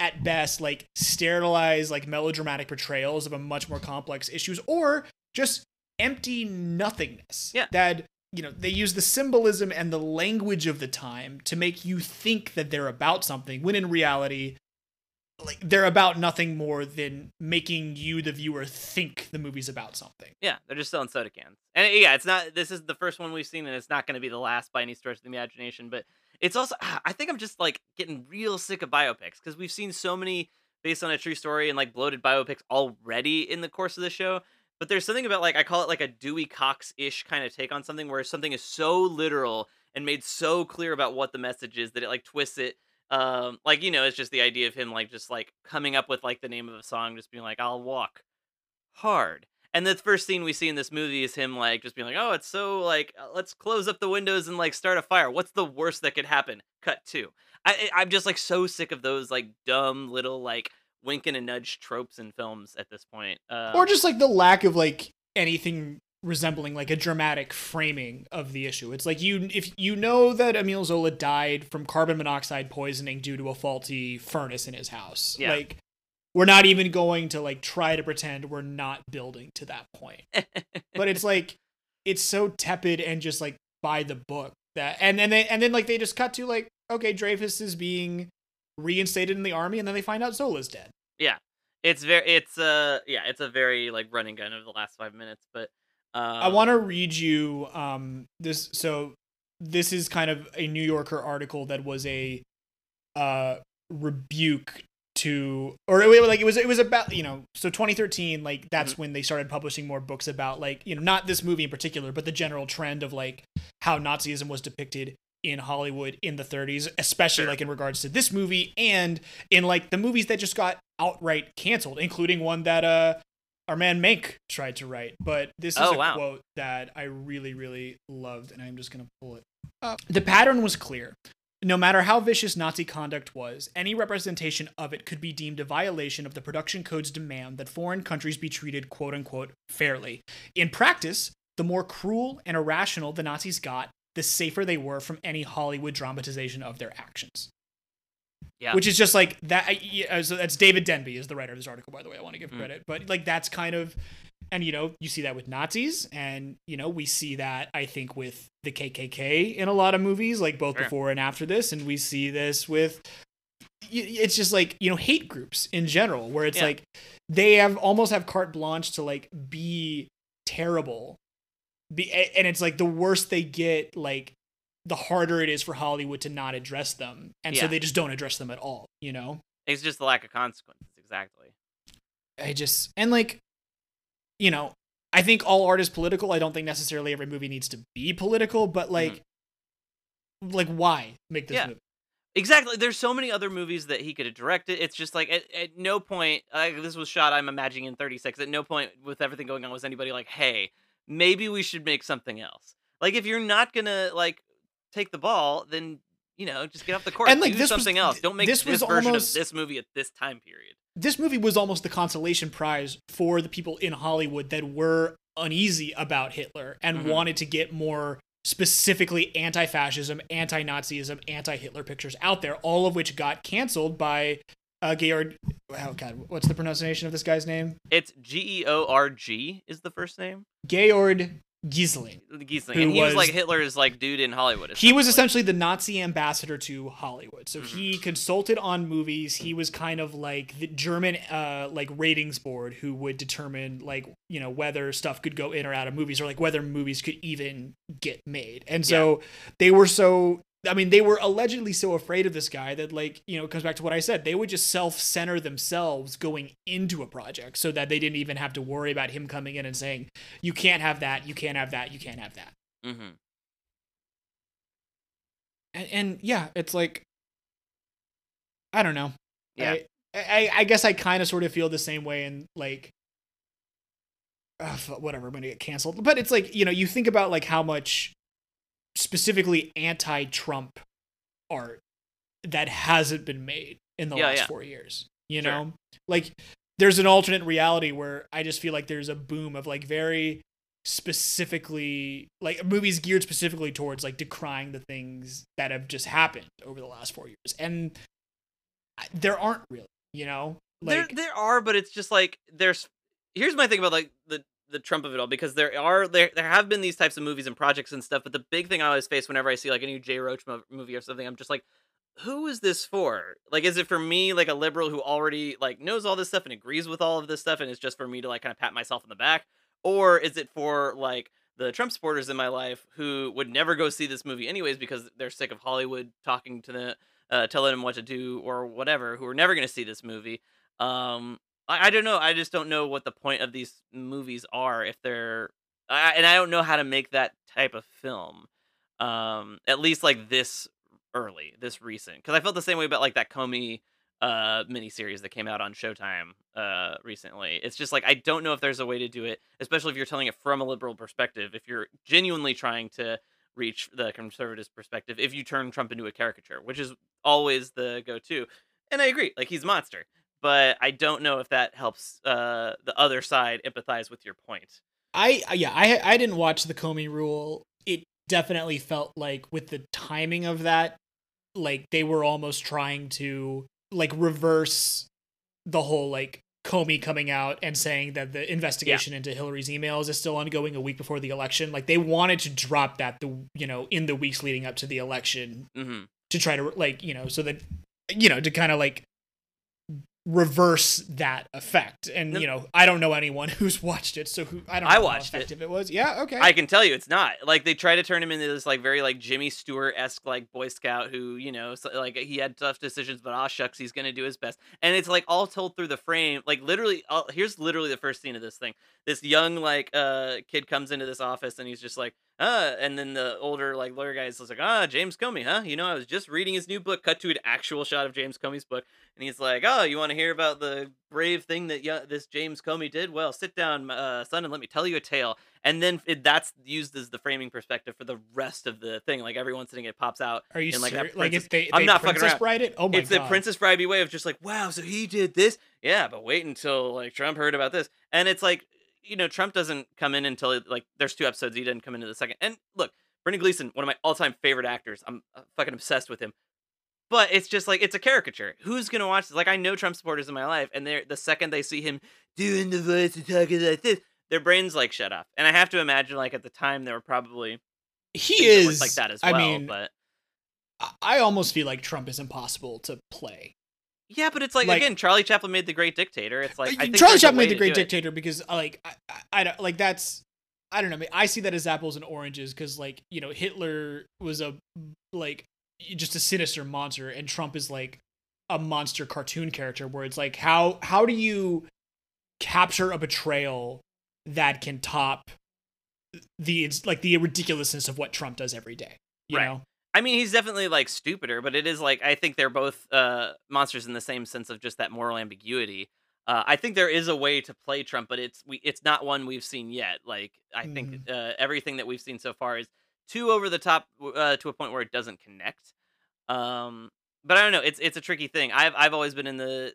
at best like sterilized like melodramatic portrayals of a much more complex issues or just empty nothingness Yeah. that you know they use the symbolism and the language of the time to make you think that they're about something when in reality like they're about nothing more than making you the viewer think the movie's about something Yeah, they're just selling soda cans. And yeah, it's not this is the first one we've seen and it's not going to be the last by any stretch of the imagination, but it's also ah, I think I'm just like getting real sick of biopics cuz we've seen so many based on a true story and like bloated biopics already in the course of the show. But there's something about like I call it like a Dewey Cox-ish kind of take on something where something is so literal and made so clear about what the message is that it like twists it um like you know it's just the idea of him like just like coming up with like the name of a song just being like I'll walk hard And the first scene we see in this movie is him like just being like, "Oh, it's so like uh, let's close up the windows and like start a fire. What's the worst that could happen?" Cut two. I I- I'm just like so sick of those like dumb little like wink and a nudge tropes in films at this point. Um, or just like the lack of like anything resembling like a dramatic framing of the issue. It's like you if you know that Emile Zola died from carbon monoxide poisoning due to a faulty furnace in his house. Yeah. Like we're not even going to like try to pretend we're not building to that point. *laughs* But it's like it's so tepid and just like by the book that and then they and then like they just cut to like okay Dreyfus is being reinstated in the army and then they find out Zola's dead. Yeah. It's very it's uh yeah it's a very like running gun of the last five minutes, but um, I want to read you um this so this is kind of a New Yorker article that was a uh rebuke to or it, like it was it was about you know so 2013 like that's when they started publishing more books about like you know not this movie in particular but the general trend of like how Nazism was depicted in Hollywood in the 30s especially Sure. like in regards to this movie and in like the movies that just got outright canceled including one that uh our man Mank tried to write but this is Oh, a wow. quote that I really really loved and I'm just going to pull it up oh. the pattern was clear no matter how vicious Nazi conduct was, any representation of it could be deemed a violation of the production code's demand that foreign countries be treated quote unquote fairly. In practice, the more cruel and irrational the Nazis got, the safer they were from any Hollywood dramatization of their actions. Yeah. Which is just like that. Yeah, So that's David Denby is the writer of this article, by the way. I want to give Mm. credit, but like that's kind of, and you know, you see that with Nazis, and you know, we see that I think with the KKK in a lot of movies, like both Sure. before and after this, and we see this with. It's just like you know hate groups in general, where it's Yeah. like they have almost have carte blanche to like be terrible, be and it's like the worse they get, like the harder it is for Hollywood to not address them, and so they just don't address them at all. You know, it's just the lack of consequences. Exactly. I just and like, you know, I think all art is political. I don't think necessarily every movie needs to be political, but mm-hmm. like, like why make this Yeah. movie? Exactly. There's so many other movies that he could have directed. It's just like at, at no point, like this was shot, I'm imagining in 36. At no point with everything going on was anybody like, hey, maybe we should make something else. Like if you're not gonna like take the ball, then you know just get off the court And, like, do this was- something else. Don't make this this, version almost- of this movie at this time period. This movie was almost the consolation prize for the people in Hollywood that were uneasy about Hitler and Mhm. wanted to get more specifically anti-fascism, anti-Nazism, anti-Hitler pictures out there, all of which got canceled by uh, Georg. Oh God, what's the pronunciation of this guy's name? It's G E O R G is the first name. Georg Gyssling. Gyssling. And he was, was- like Hitler's like dude in Hollywood. He was essentially. essentially the Nazi ambassador to Hollywood. So he consulted on movies. He was kind of like the German uh like ratings board who would determine like, you know, whether stuff could go in or out of movies or like whether movies could even get made. And so they were so I mean, they were allegedly so afraid of this guy that like, you know, it comes back to what I said. They would just self-center themselves going into a project so that they didn't even have to worry about him coming in and saying, "You can't have that, you can't have that, you can't have that." hmm and, and yeah, it's like I don't know. Yeah. I I, I guess I kind of sort of feel the same way and like uh, whatever I'm gonna get canceled. But it's like you know you think about like how much specifically anti-Trump art that hasn't been made in the Yeah, last yeah. four years. You Sure. know, like there's an alternate reality where I just feel like there's a boom of like very specifically like movies geared specifically towards like decrying the things that have just happened over the last four years and there aren't really you know like there there are, but it's just like there's. Here's my thing about like the the Trump of it all because there are there there have been these types of movies and projects and stuff, but the big thing I always face whenever I see like a new Jay Roach mo- movie or something, I'm just like, who is this for? Like, is it for me, like a liberal who already like knows all this stuff and agrees with all of this stuff, and it's just for me to like kind of pat myself on the back, or is it for like the Trump supporters in my life who would never go see this movie anyways because they're sick of Hollywood talking to them, uh, telling them what to do or whatever, who are never going to see this movie? Um, I, I don't know. I just don't know what the point of these movies are if they're, I, and I don't know how to make that type of film. Um, at least like this early, this recent, because I felt the same way about like that Comey uh miniseries that came out on Showtime uh recently. It's just like I don't know if there's a way to do it, especially if you're telling it from a liberal perspective. If you're genuinely trying to reach the conservatives' perspective, if you turn Trump into a caricature, which is always the go-to. And I agree, like he's a monster, but I don't know if that helps uh the other side empathize with your point. I yeah, I I didn't watch the Comey rule. It definitely felt like with the timing of that, like they were almost trying to like reverse the whole like Comey coming out and saying that the investigation yeah. into Hillary's emails is still ongoing a week before the election. Like they wanted to drop that the you know in the weeks leading up to the election mm-hmm. to try to like you know so that you know to kind of like reverse that effect. And you know, I don't know anyone *laughs* who's watched it, so who I don't. know I watched it. it was. Yeah, okay. I can tell you, it's not like they try to turn him into this like very like Jimmy Stewart esque like Boy Scout who you know so, like he had tough decisions, but ah shucks, he's gonna do his best. And it's like all told through the frame. Like literally, uh, here's literally the first scene of this thing. This young like uh kid comes into this office and he's just like, uh, and then the older like lawyer guy is like, ah, James Comey, huh? You know, I was just reading his new book. Cut to an actual shot of James Comey's book, and he's like, oh, you want to hear about the brave thing that y- this James Comey did? Well, sit down, uh, son, and let me tell you a tale. And then it, that's used as the framing perspective for the rest of the thing. Like everyone's sitting, it pops out. Are you and, like, serious? that Like if they, I'm they not fucking Princess around. Bride it? Oh my it's god! the Princess Bride way of just like, wow, so he did this. Yeah, but wait until like Trump heard about this. And it's like, you know, Trump doesn't come in until like there's two episodes. He didn't come into the second. And look, Brendan Gleeson, one of my all-time favorite actors. I'm uh, fucking obsessed with him. But it's just like it's a caricature. Who's gonna watch this? Like I know Trump supporters in my life, and they're the second they see him doing the voice and talking like this, their brains like shut off. And I have to imagine, like at the time, they were probably he is like that as well. I mean, but I almost feel like Trump is impossible to play. Yeah, but it's like, like- again, Charlie Chaplin made the Great Dictator. It's like I think Charlie Chaplin made the Great do it. Dictator because uh, like I, I, I don't like that's I don't know. I, mean, I see that as apples and oranges because like you know Hitler was a like just a sinister monster and Trump is like a monster cartoon character where it's like how how do you capture a betrayal that can top the it's like the ridiculousness of what Trump does every day. You Right. know, I mean, he's definitely like stupider, but it is like I think they're both uh monsters in the same sense of just that moral ambiguity. Uh, I think there is a way to play Trump, but it's we it's not one we've seen yet. Like I think Mhm. uh, everything that we've seen so far is too over the top uh, to a point where it doesn't connect. Um, but I don't know. It's it's a tricky thing. I've I've always been in the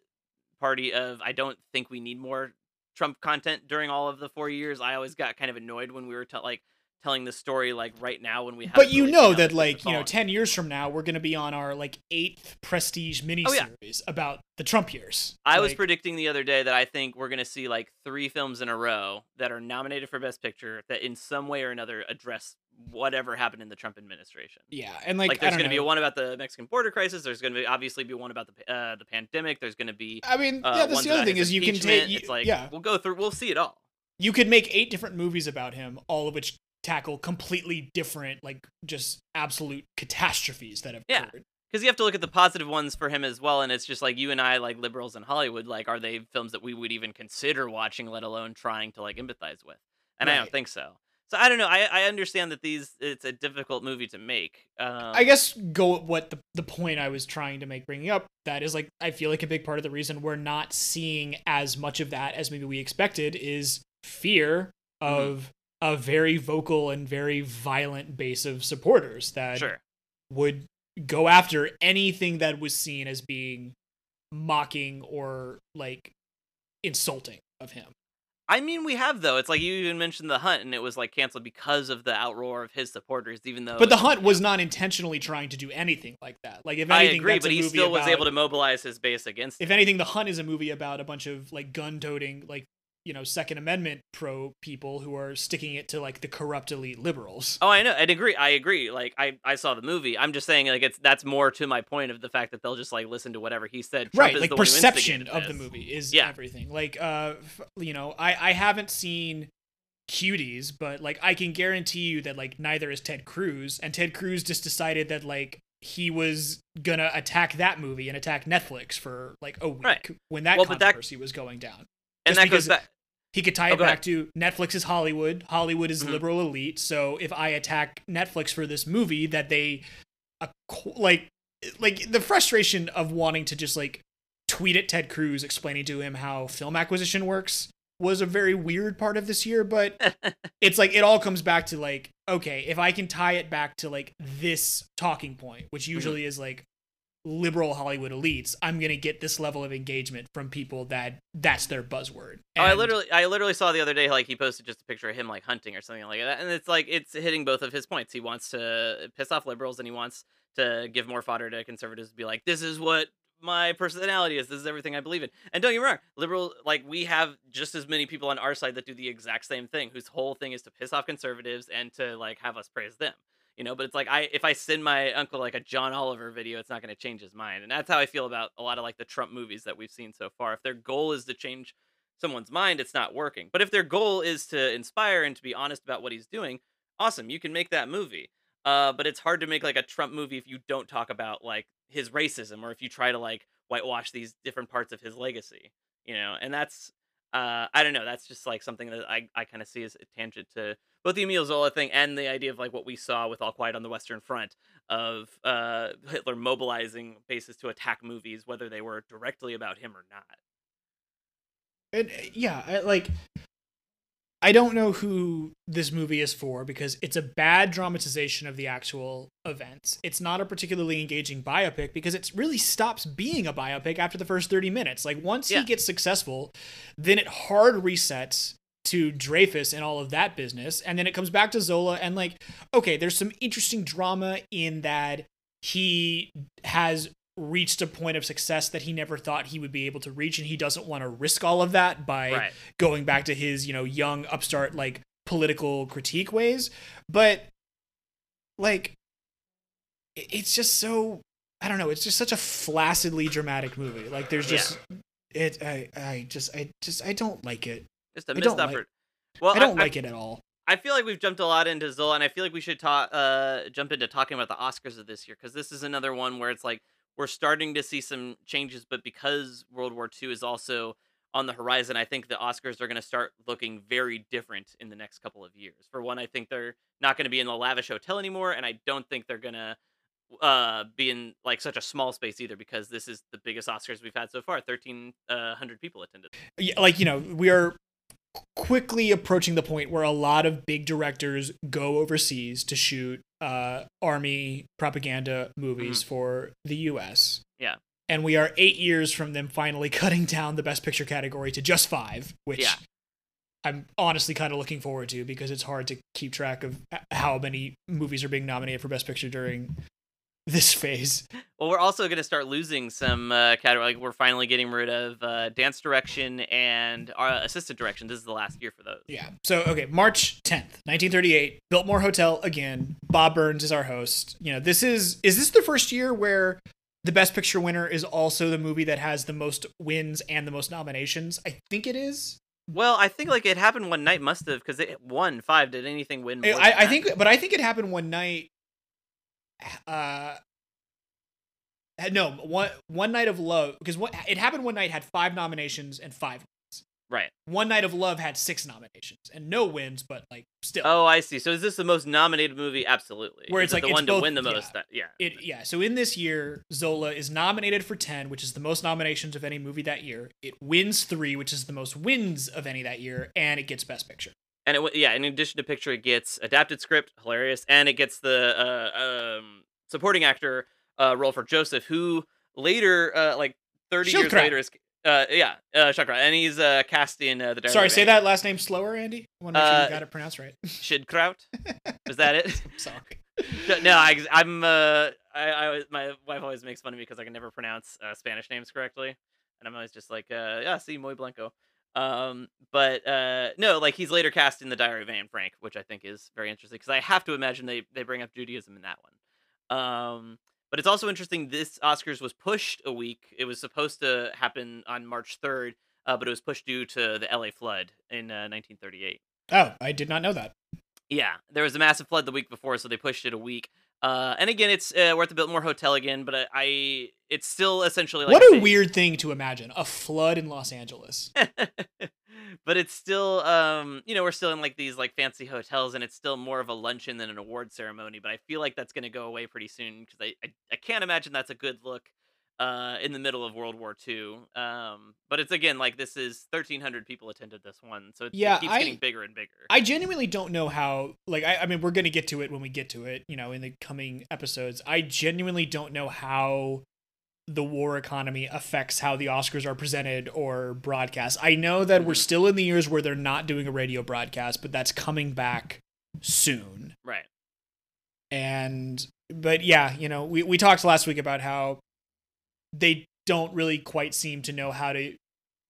party of I don't think we need more Trump content during all of the four years. I always got kind of annoyed when we were te- like telling the story like right now when we have. but you know that like you know 10 years from now we're going to be on our like eighth prestige miniseries Oh, yeah. about the trump years I was predicting the other day that I think we're going to see like three films in a row that are nominated for Best Picture that in some way or another address whatever happened in the Trump administration. yeah and like, Like, there's going to be one about the Mexican border crisis. There's going to be obviously be one about the uh, the pandemic. There's going to be i mean uh, yeah that's the other thing is you can take you, It's like yeah we'll go through. We'll see it all. you could make eight different movies about him all of which tackle completely different like just absolute catastrophes that have Yeah. occurred because you have to look at the positive ones for him as well and it's just like you and i like liberals in hollywood like are they films that we would even consider watching let alone trying to like empathize with and i don't think so so i don't know i i understand that these it's a difficult movie to make um, I guess go at what the the point I was trying to make bringing up that is like I feel like a big part of the reason we're not seeing as much of that as maybe we expected is fear Mm-hmm. of a very vocal and very violent base of supporters that sure would go after anything that was seen as being mocking or like insulting of him. i mean we have though it's like you even mentioned the hunt and it was like canceled because of the outroar of his supporters even though But the hunt was not intentionally trying to do anything like that. Like if anything, i agree but he still was able to mobilize his base against if it. anything, The Hunt is a movie about a bunch of like gun-toting, like you know, Second Amendment pro people who are sticking it to like the corrupt elite liberals. Oh, I know. I'd agree. I agree. Like I, I saw the movie. I'm just saying, like it's that's more to my point of the fact that they'll just like listen to whatever he said. Trump right, like the perception of the movie is Yeah. everything. Like, uh, f- you know, I I haven't seen cuties, but like I can guarantee you that like neither is Ted Cruz, and Ted Cruz just decided that like he was gonna attack that movie and attack Netflix for like a week Right. when that Well, but that- controversy was going down. And that goes back. He could tie Oh, it go back ahead. to Netflix is Hollywood. Hollywood is Mhm. liberal elite. So if I attack Netflix for this movie that they, like, like the frustration of wanting to just like tweet at Ted Cruz explaining to him how film acquisition works was a very weird part of this year, but *laughs* it's like it all comes back to like, okay, if I can tie it back to like this talking point, which Mm-hmm. usually is like liberal Hollywood elites, I'm gonna get this level of engagement from people that that's their buzzword. Oh, I literally, I literally saw the other day, like he posted just a picture of him like hunting or something like that, and it's like it's hitting both of his points. He wants to piss off liberals, and he wants to give more fodder to conservatives to be like, "This is what my personality is. This is everything I believe in." And don't get me wrong, liberal, like we have just as many people on our side that do the exact same thing, whose whole thing is to piss off conservatives and to like have us praise them. You know, but it's like I if I send my uncle like a John Oliver video, it's not going to change his mind, and that's how I feel about a lot of like the Trump movies that we've seen so far. If their goal is to change someone's mind, it's not working. But if their goal is to inspire and to be honest about what he's doing, awesome, you can make that movie. Uh, but it's hard to make like a Trump movie if you don't talk about like his racism or if you try to like whitewash these different parts of his legacy, you know. And that's uh, I don't know. That's just like something that I, I kind of see as a tangent to both the Emile Zola thing and the idea of like what we saw with All Quiet on the Western Front of uh, Hitler mobilizing bases to attack movies, whether they were directly about him or not. And uh, yeah, I, like I don't know who this movie is for because it's a bad dramatization of the actual events. It's not a particularly engaging biopic because it really stops being a biopic after the first 30 minutes. Like once Yeah. he gets successful, then it hard resets to Dreyfus and all of that business and then it comes back to Zola and like okay, there's some interesting drama in that he has reached a point of success that he never thought he would be able to reach and he doesn't want to risk all of that by Right. going back to his you know young upstart like political critique ways but like it's just so i don't know it's just such a flaccidly dramatic movie like there's Yeah. just it i i just i just i don't like it Just a I missed don't like- effort. well, i don't like it at all I feel like we've jumped a lot into Zola, and I feel like we should talk, uh, jump into talking about the Oscars of this year because this is another one where it's like we're starting to see some changes, but because World War II is also on the horizon, I think the Oscars are going to start looking very different in the next couple of years. For one, I think they're not going to be in the lavish hotel anymore, and I don't think they're going to uh be in like such a small space either because this is the biggest Oscars we've had so far. Thirteen uh, people attended. yeah, like you know we are quickly approaching the point where a lot of big directors go overseas to shoot uh army propaganda movies for the US. Yeah. And we are 8 years from them finally *laughs* cutting down the best picture category to just 5, which Yeah. I'm honestly kind of looking forward to because it's hard to keep track of how many movies are being nominated for best picture during this phase. Well, we're also going to start losing some uh, category. Like we're finally getting rid of uh, dance direction and uh, assistant direction. This is the last year for those. Yeah. So okay, March 10th, 1938, Biltmore Hotel again. Bob Burns is our host. You know, this is is this the first year where the best picture winner is also the movie that has the most wins and the most nominations? I think it is. Well, I think like it happened one night, must have because it won five. Did anything win? I, I think but I think it happened one night uh no, one one night of love because what it happened one night had 5 nominations and 5 wins. right. One Night of Love had 6 nominations and no wins, but like still. Oh, I see. So is this the most nominated movie? Absolutely. Where Is it's it like, the it's one both- to win the yeah. most. That, yeah. It yeah. So in this year, Zola is nominated for ten, which is the most nominations of any movie that year. It wins three, which is the most wins of any that year, and it gets Best Picture. And it, yeah, in addition to picture, it gets adapted script, hilarious, and it gets the uh, um, supporting actor uh, role for Joseph, who later, uh, like thirty years later, is uh, yeah, uh, Chakra, and he's uh, cast in uh, the. Diary Sorry, say that last name slower, Andy. I want to make sure Uh, you got it pronounced right. *laughs* Schildkraut. Is that it? *laughs* Sorry. *laughs* no, I, I'm. Uh, I, I, my wife always makes fun of me because I can never pronounce uh, Spanish names correctly, and I'm always just like, uh, yeah, see, muy blanco. Um, but uh, no, like he's later cast in the Diary of Anne Frank, which I think is very interesting because I have to imagine they they bring up Judaism in that one. Um, but it's also interesting. This Oscars was pushed a week. It was supposed to happen on March 3rd, uh, but it was pushed due to the LA flood in uh, 1938. Oh, I did not know that. Yeah, there was a massive flood the week before, so they pushed it a week. Uh, and again, it's uh, we're at the Biltmore Hotel again, but I, I it's still essentially like what a weird thing to imagine. A flood in Los Angeles. *laughs* but it's still um you know we're still in like these like fancy hotels and it's still more of a luncheon than an award ceremony but i feel like that's going to go away pretty soon because I, I i can't imagine that's a good look uh, in the middle of World War II. Um, but it's again like this is 1,300 people attended this one, so it, Yeah, it keeps I- getting bigger and bigger. I genuinely don't know how. Like, I, I mean, we're gonna get to it when we get to it. You know, in the coming episodes. I genuinely don't know how the war economy affects how the Oscars are presented or broadcast. I know that we're Mhm. still in the years where they're not doing a radio broadcast, but that's coming back soon. right. And but yeah, you know, we we talked last week about how they don't really quite seem to know how to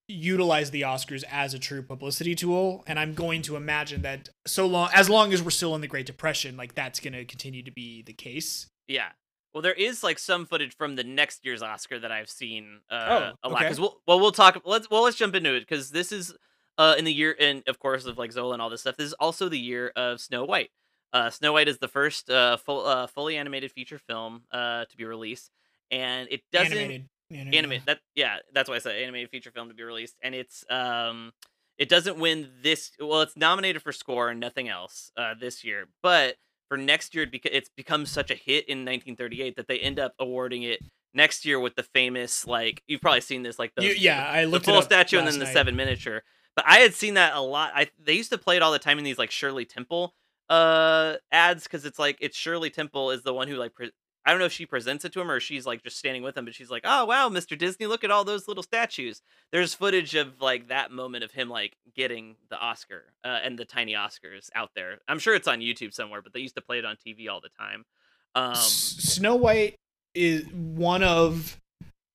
utilize the Oscars as a true publicity tool and I'm going to imagine that so long as long as we're still in the Great Depression like that's going to continue to be the case. Yeah. Well, there is like some footage from the next year's Oscar that I've seen uh, Oh, a lot. okay. Because we'll, well, we'll talk. Let's well, let's jump into it because this is uh, in the year, and of course of like Zola and all this stuff. This is also the year of Snow White. Uh, Snow White is the first uh, full uh, fully animated feature film uh, to be released, and it doesn't Animated. No. animate that yeah that's why i said animated feature film to be released and it's um it doesn't win this well it's nominated for score and nothing else uh this year but for next year it's become such a hit in 1938 that they end up awarding it next year with the famous like you've probably seen this like the You- yeah, I the looked full it up statue and then the night. seven miniature but i had seen that a lot i they used to play it all the time in these like shirley temple uh ads because it's like it's shirley temple is the one who like pre- I don't know if she presents it to him or she's like just standing with him, but she's like, "Oh wow, Mr. Disney, look at all those little statues." There's footage of like that moment of him like getting the Oscar uh, and the tiny Oscars out there. I'm sure it's on YouTube somewhere, but they used to play it on TV all the time. Um, S- Snow White is one of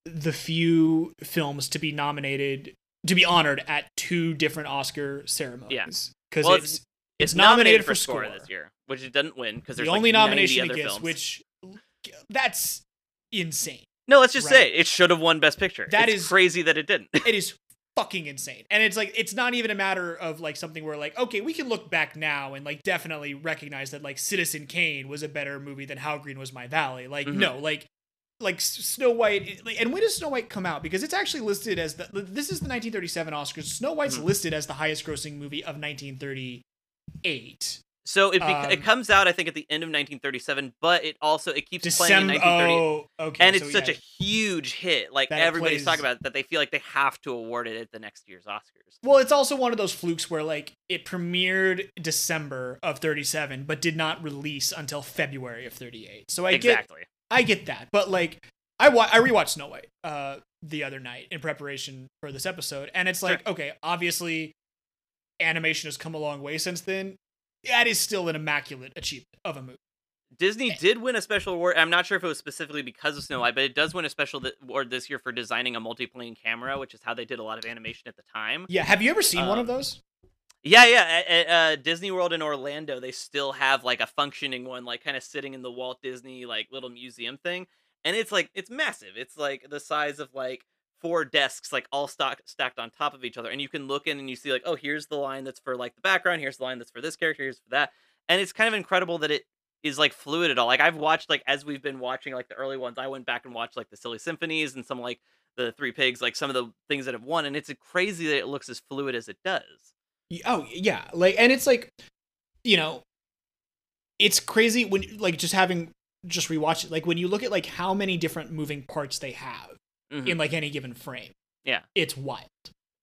the few films to be nominated to be honored at two different Oscar ceremonies. Because Well, it's, it's- it's nominated for score score. this year, which it doesn't win because the there's only like nomination it gets, which that's insane. no, let's just right. say it, should have won Best Picture. That it's is- crazy that it didn't. It is fucking insane. And it's like it's not even a matter of like something where like okay, we can look back now and like definitely recognize that like Citizen Kane was a better movie than How Green Was My Valley. Like Mhm. no, like like Snow White like, and when does Snow White come out? Because it's actually listed as the this is the 1937 Oscars. Snow White's Mhm. listed as the highest grossing movie of 1938. So it bec- Um, it comes out, I think, at the end of 1937, but it also it keeps playing in December 1930, Oh, okay. and so it's such yeah. a huge hit. Like everybody's plays- talking about it, that they feel like they have to award it at the next year's Oscars. Well, it's also one of those flukes where like it premiered December of 37 but did not release until February of 38. So I get. I get that, but like I wa- I rewatched Snow White uh the other night in preparation for this episode, and it's like Sure. okay, obviously animation has come a long way since then. That is still an immaculate achievement of a movie. Disney Eh. did win a special award. I'm not sure if it was specifically because of Snow White, but it does win a special award this year for designing a multiplane camera, which is how they did a lot of animation at the time. Yeah, have you ever seen one of Um, those? Yeah, yeah. At, at uh, Disney World in Orlando, they still have like a functioning one, like kind of sitting in the Walt Disney like little museum thing, and it's like it's massive. It's like the size of like four desks, like all stock, stacked on top of each other, and you can look in and you see like, oh, here's the line that's for like the background, here's the line that's for this character, here's for that, and it's kind of incredible that it is like fluid at all. Like I've watched like as we've been watching like the early ones, I went back and watched like the Silly Symphonies and some like the Three Pigs, like some of the things that have won, and it's crazy that it looks as fluid as it does. Oh yeah, like and it's like, you know, it's crazy when like just having just rewatch it. Like when you look at like how many different moving parts they have Mhm. in like any given frame. Yeah. it's wild.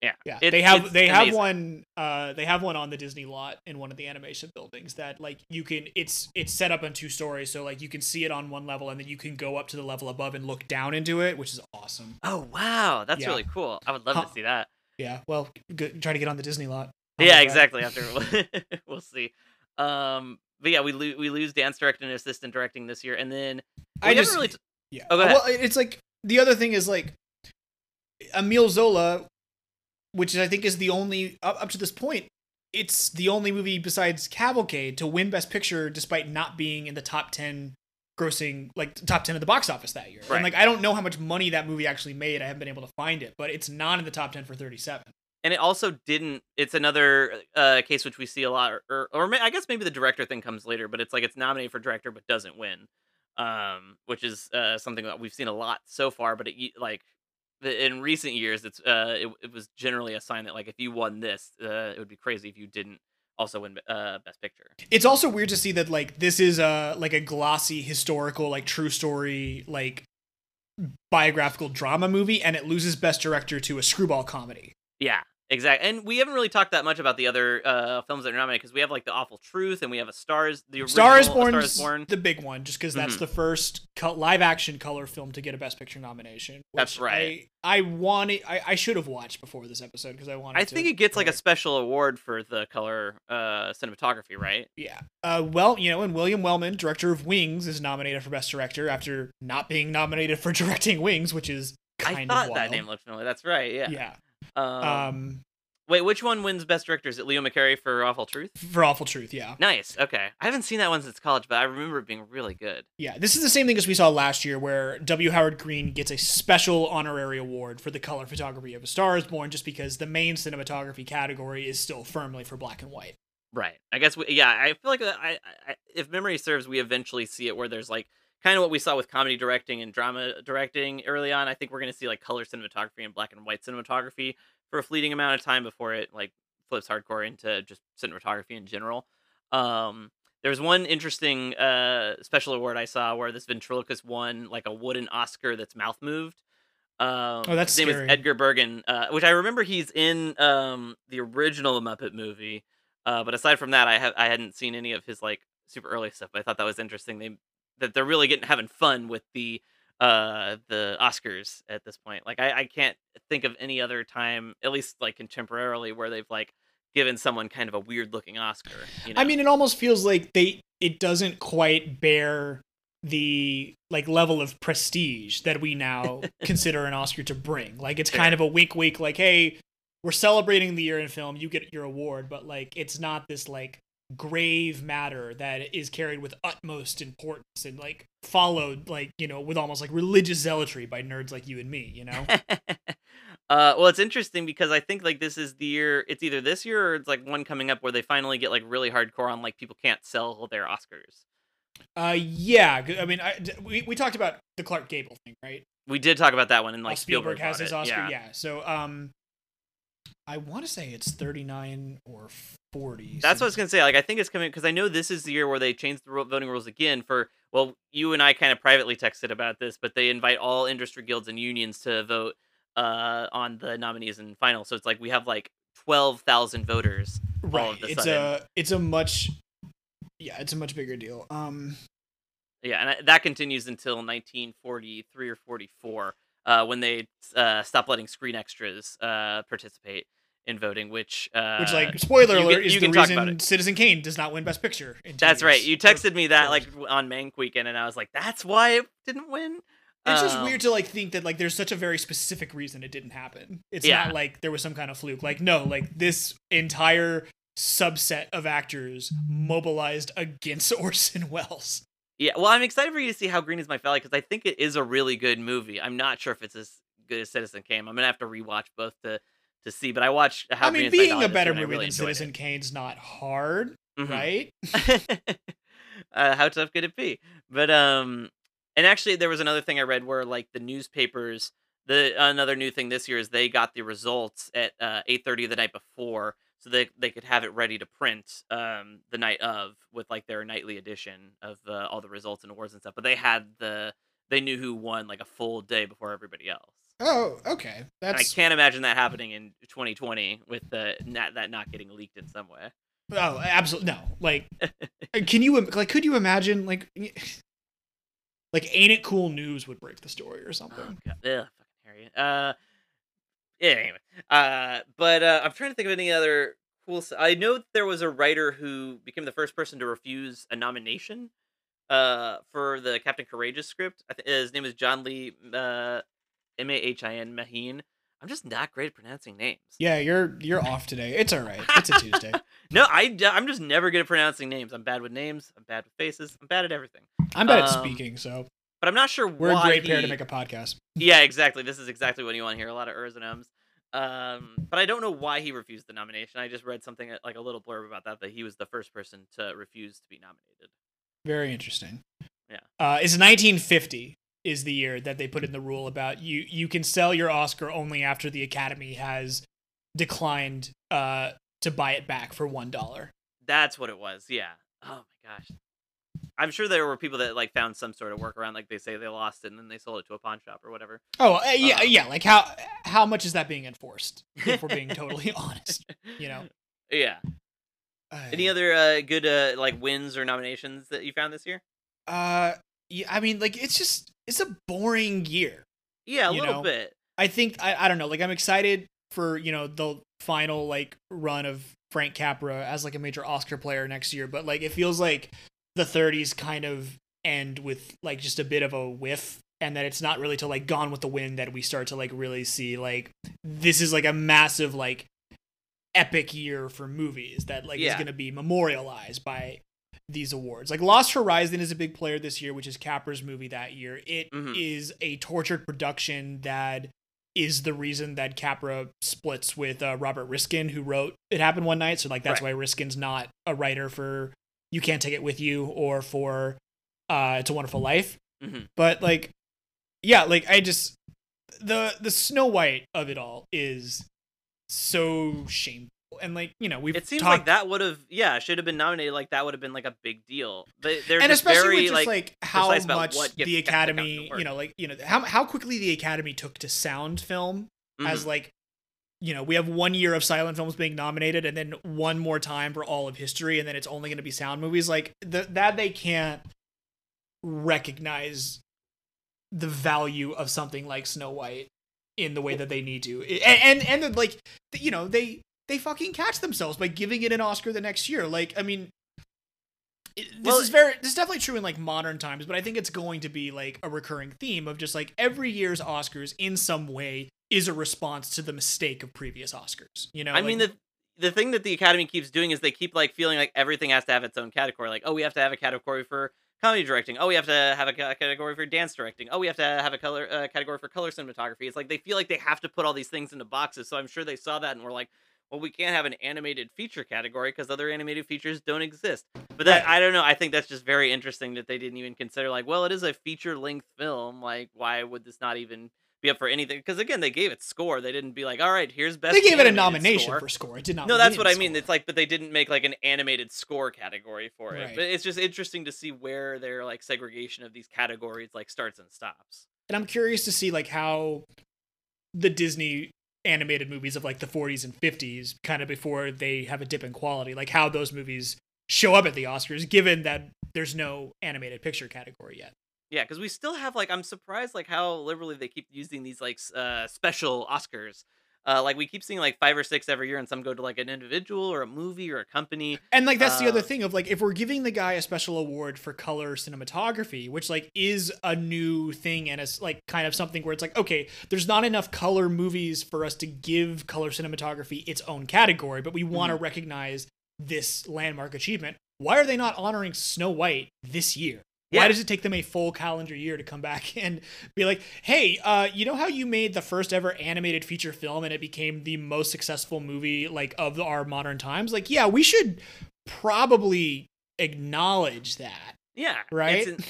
Yeah. Yeah, It- they have they have amazing. one. Uh, they have one on the Disney lot in one of the animation buildings that like you can. It's it's set up on two stories, so like you can see it on one level, and then you can go up to the level above and look down into it, which is awesome. Oh wow, that's Yeah. really cool. I would love Huh. to see that. Yeah, well, good, try to get on the Disney lot. I'll yeah, exactly. After *laughs* *laughs* we'll see. Um, but yeah, we lo- we lose dance directing and assistant directing this year, and then I just really. T- Yeah. Oh. Well, it's like the other thing is like Emile Zola, which I think is the only up, up to this point, it's the only movie besides Cavalcade to win Best Picture despite not being in the top ten grossing like top 10 of the box office that year. Right. And like I don't know how much money that movie actually made. I haven't been able to find it, but it's not in the top 10 for 37. and it also didn't. It's another uh, case which we see a lot, or or ma- I guess maybe the director thing comes later, but it's like it's nominated for director but doesn't win, um, which is uh, something that we've seen a lot so far. But it like in recent years, it's uh, it, it was generally a sign that like if you won this, uh, it would be crazy if you didn't also win uh, best picture. It's also weird to see that like this is a like a glossy historical like true story like biographical drama movie, and it loses Best Director to a screwball comedy. Yeah, exactly. And we haven't really talked that much about the other uh, films that are nominated because we have like The Awful Truth and we have A Stars. The Star is Born, Star is Born. the big one, just because that's Mhm. the first co- live action color film to get a Best Picture nomination. That's right. I, I wanted, I, I should have watched before this episode because I wanted. I think it gets like a special award for the color uh, cinematography, right? Yeah. Uh, well, you know, and William Wellman, director of Wings, is nominated for Best Director after not being nominated for *laughs* directing Wings, which is kind I of thought that name looked familiar. That's right. Yeah. Yeah. Um, Um, wait, which one wins Best Director? Is it Leo McCarey for Awful Truth? for Awful Truth, yeah. Nice. Okay. I haven't seen that one since college, but I remember it being really good. Yeah, this is the same thing as we saw last year, where W. Howard Greene gets a special honorary award for the color photography of A Star is Born, just because the main cinematography category is still firmly for black and white. Right. I guess. We, yeah. I feel like uh, I, I, if memory serves, we eventually see it where there's like kind of what we saw with comedy directing and drama directing early on. I think we're gonna see like color cinematography and black and white cinematography for a fleeting amount of time before it like flips hardcore into just cinematography in general. Um, there was one interesting uh, special award I saw where this ventriloquist won like a wooden Oscar that's mouth moved. Um, Oh, that's his name scary. is Edgar Bergen, uh, which I remember he's in um, the original Muppet movie. Uh, but aside from that, I have I hadn't seen any of his like super early stuff. But I thought that was interesting. They that they're really getting having fun with the uh the Oscars at this point. Like I, I can't think of any other time, at least like contemporarily, where they've like given someone kind of a weird looking Oscar. You know? I mean, it almost feels like they it doesn't quite bear the like level of prestige that we now *laughs* consider an Oscar to bring. Like it's kind of a wink wink like hey, we're celebrating the year in film, you get your award, but like it's not this like grave matter that is carried with utmost importance and like followed like, you know, with almost like religious zealotry by nerds like you and me, you know? *laughs* uh, well, it's interesting because I think like this is the year. It's either this year or it's like one coming up where they finally get like really hardcore on like people can't sell their Oscars. Uh yeah, i mean I, we we talked about the Clark Gable thing, right? We did talk about that one, and Like like Spielberg, has his it, Oscar. Yeah. Yeah. So um I want to say it's 39 or 40. That's so- what I was gonna say. Like, I think it's coming because I know this is the year where they changed the voting rules again. For well, you and I kind of privately texted about this, but they invite all industry guilds and unions to vote uh, on the nominees and final. So it's like we have like twelve thousand voters. all right. of a It's sudden. a it's a much yeah, it's a much bigger deal. Um Yeah, and I- that continues until 1943 or 44 uh, when they uh, stop letting screen extras uh, participate in voting. Which uh, which like spoiler alert can- is the reason. Citizen Kane does not win best picture That's right. You texted me that like on Mank weekend, and I was like, "That's why it didn't win." It's just Um, weird to like think that like there's such a very specific reason it didn't happen. It's Yeah. not like there was some kind of fluke. Like no, like this entire subset of actors mobilized against *laughs* Orson Welles. Yeah, well, I'm excited for you to see how Green is My Valley because I think it is a really good movie. I'm not sure if it's as good as Citizen Kane. I'm gonna have to rewatch both to to see. But I watched How I Green mean, is being a better year, and I movie really than Citizen Kane's not hard, it. Mhm. right? *laughs* uh, how tough could it be? But um, and actually, there was another thing I read where like the newspapers. The another new thing this year is they got the results at uh, eight thirty the night before, so they they could have it ready to print um the night of with like their nightly edition of uh, all the results and awards and stuff. But they had the they knew who won like a full day before everybody else. Oh, okay. And I can't imagine that happening in 2020 with the not, that not getting leaked in some way. oh, absolutely no. Like, *laughs* can you like? Could you imagine like? *sighs* Like, ain't it cool? News would break the story or Oh, something. God. Ugh, fucking Harriet. Uh, yeah, anyway. Uh, but uh, I'm trying to think of any other cool. s- I know there was a writer who became the first person to refuse a nomination uh, for the Captain Courageous script. I th- his name is John Lee uh, M A H I N Maheen. I'm just not great at pronouncing names. Yeah, you're you're off today. It's all right. It's a Tuesday. *laughs* No, I I'm just never good at pronouncing names. I'm bad with names. I'm bad with faces. I'm bad at everything. I'm bad at Um, speaking, so But I'm not sure we're a why great pair to make a podcast. yeah, exactly. This is exactly what you want here. A lot of ers and ums. Um, but I don't know why he refused the nomination. I just read something uh, like a little blurb about that that he was the first person to refuse to be nominated. Very interesting. Yeah. Uh, it's 1950 is the year that they put in the rule about you you can sell your Oscar only after the Academy has declined uh, to buy it back for one dollar. That's what it was. Yeah. Oh my gosh. I'm sure there were people that like found some sort of workaround, like they say they lost it and then they sold it to a pawn shop or whatever. Oh uh, yeah, Um, yeah. Like how how much is that being enforced? If we're being totally *laughs* honest, you know. Yeah. Any other uh, good uh, like wins or nominations that you found this year? Uh, yeah. I mean, like it's just it's a boring year. Yeah, a little know, bit. I think I, I don't know. Like I'm excited for you know the final like run of Frank Capra as like a major Oscar player next year, but like it feels like the 30s kind of end with like just a bit of a whiff and that it's not really till like Gone with the Wind that we start to like really see like this is like a massive like epic year for movies that like is going to be memorialized by these awards. Like Lost Horizon is a big player this year, which is Capra's movie that year. It is Mhm. a tortured production that is the reason that Capra splits with uh, Robert Riskin, who wrote It Happened One Night. So like that's Right. why Riskin's not a writer for You Can't Take It With You or for uh, It's a Wonderful Life. Mhm. But like, yeah, like I just the the Snow White of it all is so shameful. And like you know we've It seems talked like that would have yeah should have been nominated. Like that would have been like a big deal. But they're and especially very just like, like, how much the kept, like, out of the academy you know like you know how, how quickly the academy took to sound film as Mhm. like you know we have one year of silent films being nominated and then one more time for all of history and then it's only going to be sound movies. Like the, that they can't recognize the value of something like snow white in the way that they need to. And and, and then, like you know they they fucking catch themselves by giving it an oscar the next year. Like i mean this Well, is very this is definitely true in like modern times but i think it's going to be like a recurring theme of just like every year's oscars in some way is a response to the mistake of previous oscars you know I mean the the thing that the Academy keeps doing is they keep like feeling like everything has to have its own category. Like, oh, we have to have a category for comedy directing. Oh, we have to have a category for dance directing. Oh, we have to have a color uh, category for color cinematography. It's like they feel like they have to put all these things into boxes. So I'm sure they saw that and were like, well, we can't have an animated feature category because other animated features don't exist. But that Right. I don't know. I think that's just very interesting that they didn't even consider like, well, it is a feature length film. Like, why would this not even be up for anything? Because again, they gave it score. They didn't be like, all right, here's best. they gave it a nomination score. for score it did not No, that's what I mean. score. It's like, but they didn't make like an animated score category for it. Right. But it's just interesting to see where their like segregation of these categories like starts and stops. and i'm curious to see like how the disney animated movies of like the 40s and 50s kind of before they have a dip in quality like how those movies show up at the oscars given that there's no animated picture category yet Yeah, because we still have like I'm surprised like how liberally they keep using these like uh, special Oscars. Uh, like we keep seeing like five or six every year, and some go to like an individual or a movie or a company. And like that's the other Uh, thing of like if we're giving the guy a special award for color cinematography, which like is a new thing and it's like kind of something where it's like okay, there's not enough color movies for us to give color cinematography its own category, but we want to Mm-hmm. recognize this landmark achievement. Why are they not honoring Snow White this year? Why does it take them a full calendar year to come back *laughs* and be like, "Hey, uh, you know how you made the first ever animated feature film and it became the most successful movie like of our modern times? Like, yeah, we should probably acknowledge that." Yeah, Right? It's, an-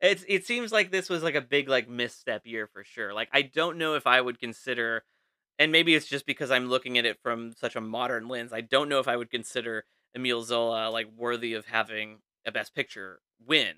it's it seems like this was like a big like misstep year for sure. Like I don't know if I would consider, and maybe it's just because I'm looking at it from such a modern lens. I don't know if I would consider Emile Zola like worthy of having a Best Picture win,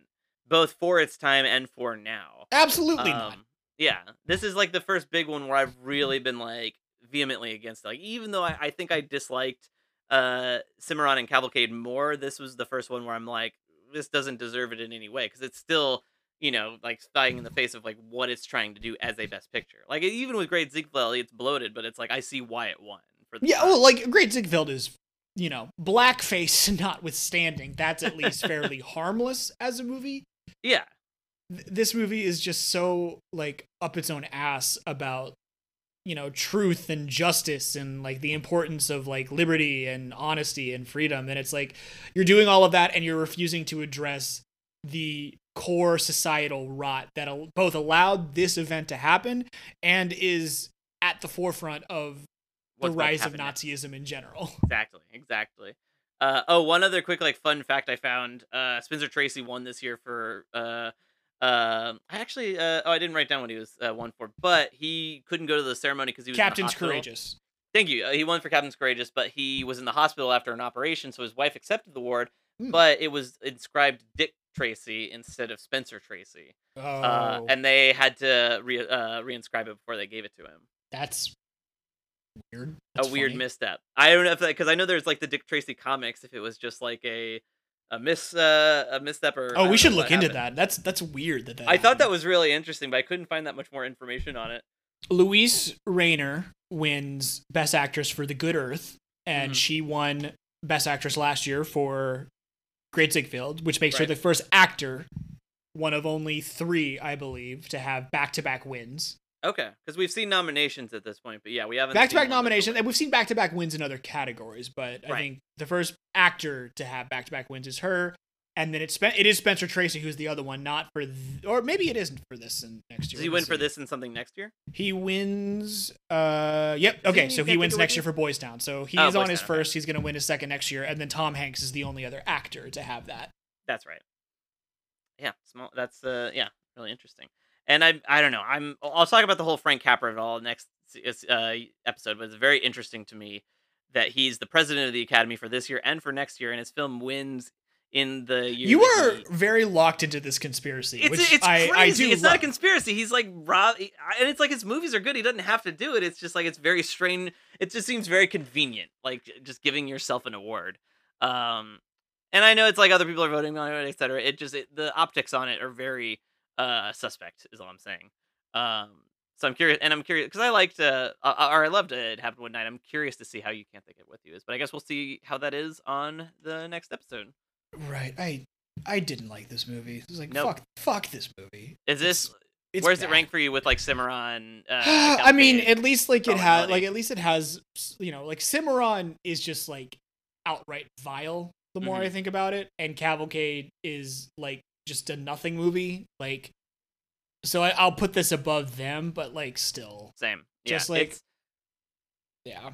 both for its time and for now. Absolutely not. Um, Yeah, this is like the first big one where I've really been like vehemently against. it. Like, even though I, I think I disliked uh Cimarron and Cavalcade more, this was the first one where I'm like, this doesn't deserve it in any way because it's still, you know, like dying in the face of like what it's trying to do as a best picture. Like even with Great Ziegfeld, it's bloated, but it's like I see why it won. For the Yeah, time. well, like Great Ziegfeld is, you know, blackface *laughs* notwithstanding, that's at least fairly harmless as a movie. Yeah, Th- This movie is just so like up its own ass about, you know, truth and justice and like the importance of like liberty and honesty and freedom. And it's like you're doing all of that and you're refusing to address the core societal rot that al- both allowed this event to happen and is at the forefront of the What's to rise of next. Nazism in general. Exactly, exactly. Uh, oh, one other quick like fun fact I found: uh, Spencer Tracy won this year for. Uh, uh, I actually, uh, oh, I didn't write down what he was uh, won for, but he couldn't go to the ceremony because he was Captain's. Courageous. Thank you. Uh, he won for Captains Courageous, but he was in the hospital after an operation, so his wife accepted the award, Hmm. but it was inscribed Dick Tracy instead of Spencer Tracy, Oh, uh, and they had to re uh, reinscribe it before they gave it to him. that's weird. That's a weird funny. misstep. I don't know if that because I know there's like the Dick Tracy comics. If it was just like a a miss uh, a misstep or Oh, we should look into happened. that. That's that's weird that that. I thought that was really interesting, but I couldn't find that much more information on it. Louise Rayner wins Best Actress for The Good Earth, and Mhm. she won Best Actress last year for Great Ziegfeld, which makes her the first actor, one of only three, I believe, to have back-to-back wins. Okay, because we've seen nominations at this point, but yeah, we haven't Back-to-back seen one that's nominations, and we've seen back-to-back wins in other categories, but I think the first actor to have back-to-back wins is her. And then it's Spen- it is Spencer Tracy who's the other one, not for th- or maybe it isn't for this and next year. Does he win for this and something next year? He wins. Uh, yep. Does Okay, he so he wins next year for Boys Town. So he Oh, is on his Town, okay. first. He's going to win his second next year, and then Tom Hanks is the only other actor to have that. That's right. Yeah, small. That's uh, yeah, really interesting. And I, I don't know. I'm. I'll talk about the whole Frank Capra of all next uh, episode. But it's very interesting to me that he's the president of the Academy for this year and for next year, and his film wins in the year. You are very locked into this conspiracy, It's, which it's I, crazy. I do. it's not a conspiracy. He's like Rob, and it's like his movies are good. He doesn't have to do it. It's just like it's very strange. It just seems very convenient, like just giving yourself an award. Um, and I know it's like other people are voting on it, etc. It just it, the optics on it are very uh suspect. Is all I'm saying. Um, so I'm curious, and I'm curious because I liked, uh, uh, or I loved uh, it happened one night. I'm curious to see how you can't take it with you is, but I guess we'll see how that is on the next episode. Right. I I didn't like this movie. It was like Nope. fuck fuck this movie. Is this It's where's it rank for you with like Cimarron? *sighs* Uh, I mean, at least like it has like at least it has you know like Cimarron is just like outright vile. The more Mhm. I think about it, and Cavalcade is like just a nothing movie. Like, so I, I'll put this above them, but like still, Same. Yeah, just like- yeah.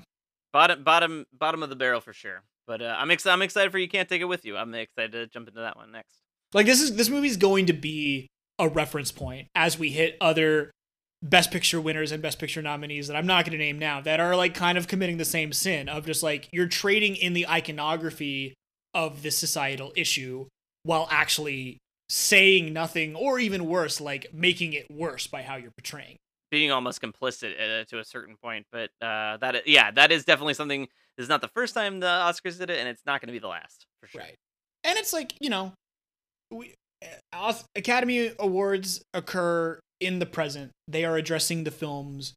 bottom bottom bottom of the barrel for sure. But uh, I'm ex- I'm excited for you can't take it with you. I'm excited to jump into that one next. Like this is this movie's going to be a reference point as we hit other best picture winners and best picture nominees that I'm not going to name now that are like kind of committing the same sin of just like you're trading in the iconography of this societal issue while actually saying nothing or even worse like making it worse by how you're portraying. Being almost complicit uh, to a certain point, but uh, that yeah, that is definitely something. This is not the first time the Oscars did it, and it's not going to be the last for sure. Right. And it's like, you know, we, uh, Academy Awards occur in the present. They are addressing the films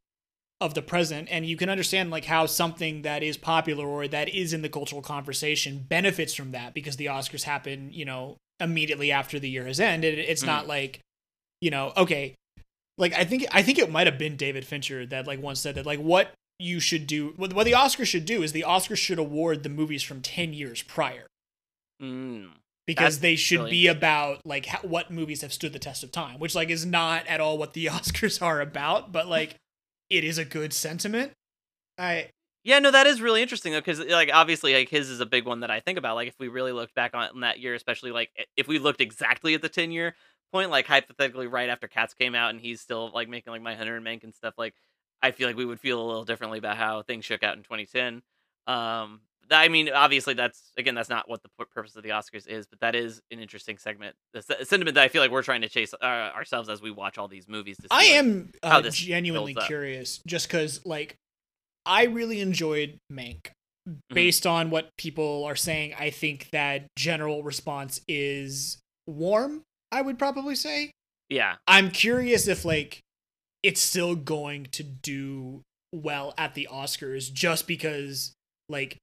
of the present and you can understand like how something that is popular or that is in the cultural conversation benefits from that because the Oscars happen, you know, immediately after the year has ended. It's Mhm. not like, you know, okay, like I think I think it might have been David Fincher that like once said that like what you should do what, what the Oscars should do is the Oscars should award the movies from 10 years prior Mm. because they should really be about like how, what movies have stood the test of time, which like is not at all what the *laughs* Oscars are about, but like it is a good sentiment. I Yeah, no, that is really interesting though, because like obviously, like his is a big one that I think about. Like if we really looked back on that year, especially like if we looked exactly at the ten year point, like hypothetically, right after Cats came out and he's still like making like Mindhunter and Mank and stuff, like I feel like we would feel a little differently about how things shook out in 2010. Um, I mean, obviously, that's again, that's not what the purpose of the Oscars is, but that is an interesting segment, the sentiment that I feel like we're trying to chase uh, ourselves as we watch all these movies. To see, I am uh, genuinely curious just because like I really enjoyed Mank. Mm-hmm. Based on what people are saying, I think that general response is warm. I would probably say. yeah, I'm curious if like it's still going to do well at the Oscars just because like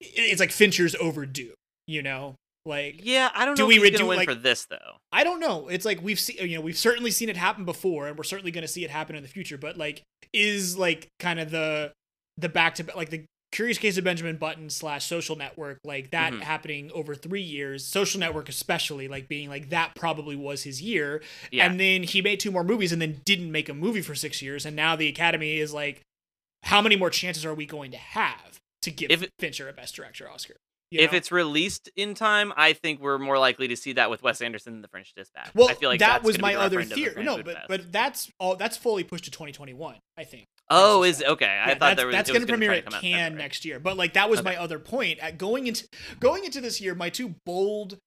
it's like Fincher's overdue, you know? Like yeah. I don't Do know Do we redo, like- for this though. I don't know. It's like we've seen you know, we've certainly seen it happen before and we're certainly going to see it happen in the future, but like is like kind of the the back to like the Curious Case of Benjamin Button slash Social Network, like that Mhm. happening over three years. Social Network, especially, like being like that probably was his year. Yeah. And then he made two more movies and then didn't make a movie for six years. And now the Academy is like, how many more chances are we going to have to give If Fincher a Best Director Oscar? You if know? it's released in time, I think we're more likely to see that with Wes Anderson than The French Dispatch. well, I feel like that that's was my the other theory. No, but but that's all. That's fully pushed to 2021. I think. oh, is okay. I thought there was that's going to premiere at come out in Cannes February. next year. But like that was my other point. At going into going into this year, my two bold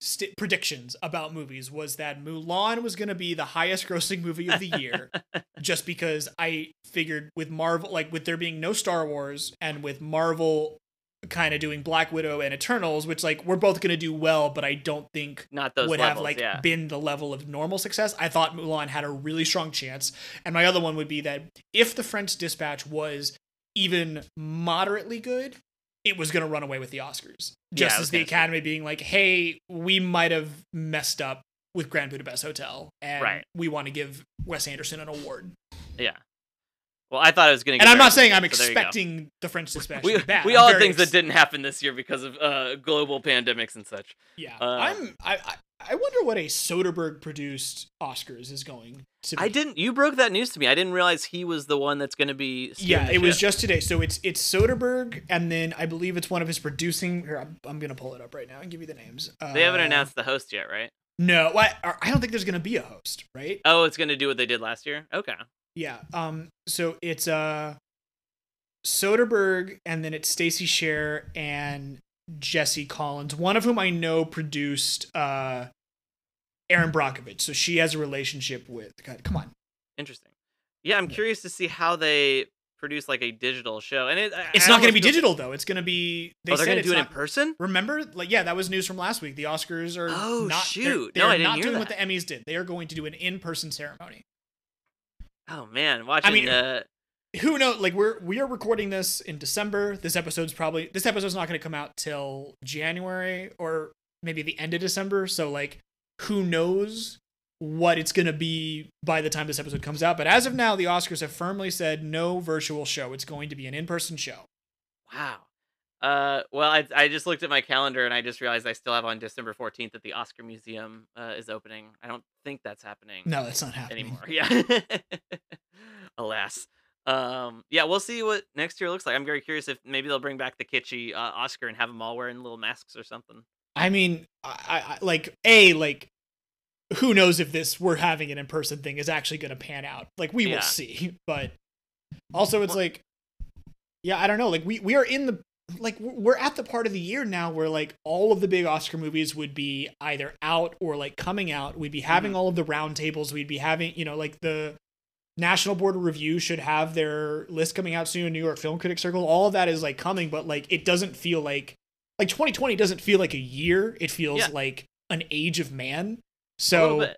st- predictions about movies was that Mulan was going to be the highest grossing movie of the year *laughs* just because I figured with Marvel like with there being no Star Wars and with Marvel kind of doing Black Widow and Eternals which like we're both going to do well but I don't think Not those would levels, have like yeah. been the level of normal success. I thought Mulan had a really strong chance. And my other one would be that if the French Dispatch was even moderately good, it was going to run away with the Oscars. Just was as the gonna say. Academy being like, "Hey, we might have messed up with Grand Budapest Hotel and Right. we want to give Wes Anderson an award." Yeah. Well, I thought it was going to. And I'm not saying I'm so there you go. expecting the French Dispatch We, to be bad. we all had things that didn't happen this year because of uh, global pandemics and such. Yeah. uh, I'm I, I wonder what a Soderbergh produced Oscars is going to be. I didn't. You broke that news to me. I didn't realize he was the one that's going to be. Yeah, it was just today. So it's it's Soderbergh, and then I believe it's one of his producing. Here, I'm, I'm gonna pull it up right now and give you the names. They haven't Uh, announced the host yet, right? No, I, I don't think there's gonna be a host, right? Oh, it's going to do what they did last year. Okay. Yeah. Um. So it's uh, Soderbergh, and then it's Stacey Sher and Jesse Collins, one of whom I know produced uh, Erin Brockovich. So she has a relationship with. God, come on. Interesting. Yeah, I'm curious to see how they produce like a digital show, and it, It's I not gonna be feel- digital though. It's gonna be. They oh, they're going to do it not- in person. Remember, like, yeah, that was news from last week. The Oscars are Oh, not. shoot. They're, No, I they're didn't not hear doing what the. Emmys did. They are going to do an in-person ceremony. Oh man, watching. I mean, uh, Who knows? Like, we're we are recording this in December. This episode's probably this episode's not going to come out till January or maybe the end of December. So, like, who knows what it's going to be by the time this episode comes out? But as of now, the Oscars have firmly said no virtual show. It's going to be an in-person show. wow. Uh, well, I I just looked at my calendar and I just realized I still have on December 14th that the Oscar Museum uh, is opening. I don't think that's happening. No, that's not happening. anymore. *laughs* Yeah. Alas. Um. Yeah, we'll see what next year looks like. I'm very curious if maybe they'll bring back the kitschy uh, Oscar and have them all wearing little masks or something. I mean, I, I like a like who knows if this we're having an in person thing is actually going to pan out. Like we Yeah. will see, but also it's like, yeah, I don't know. Like we we are in the like we're at the part of the year now where like all of the big Oscar movies would be either out or like coming out. We'd be having all of the roundtables. We'd be having you know like the National Board of Review should have their list coming out soon. In New York Film Critics Circle, all of that is like coming, but like it doesn't feel like like 2020 doesn't feel like a year. It feels Yeah. like an age of man. So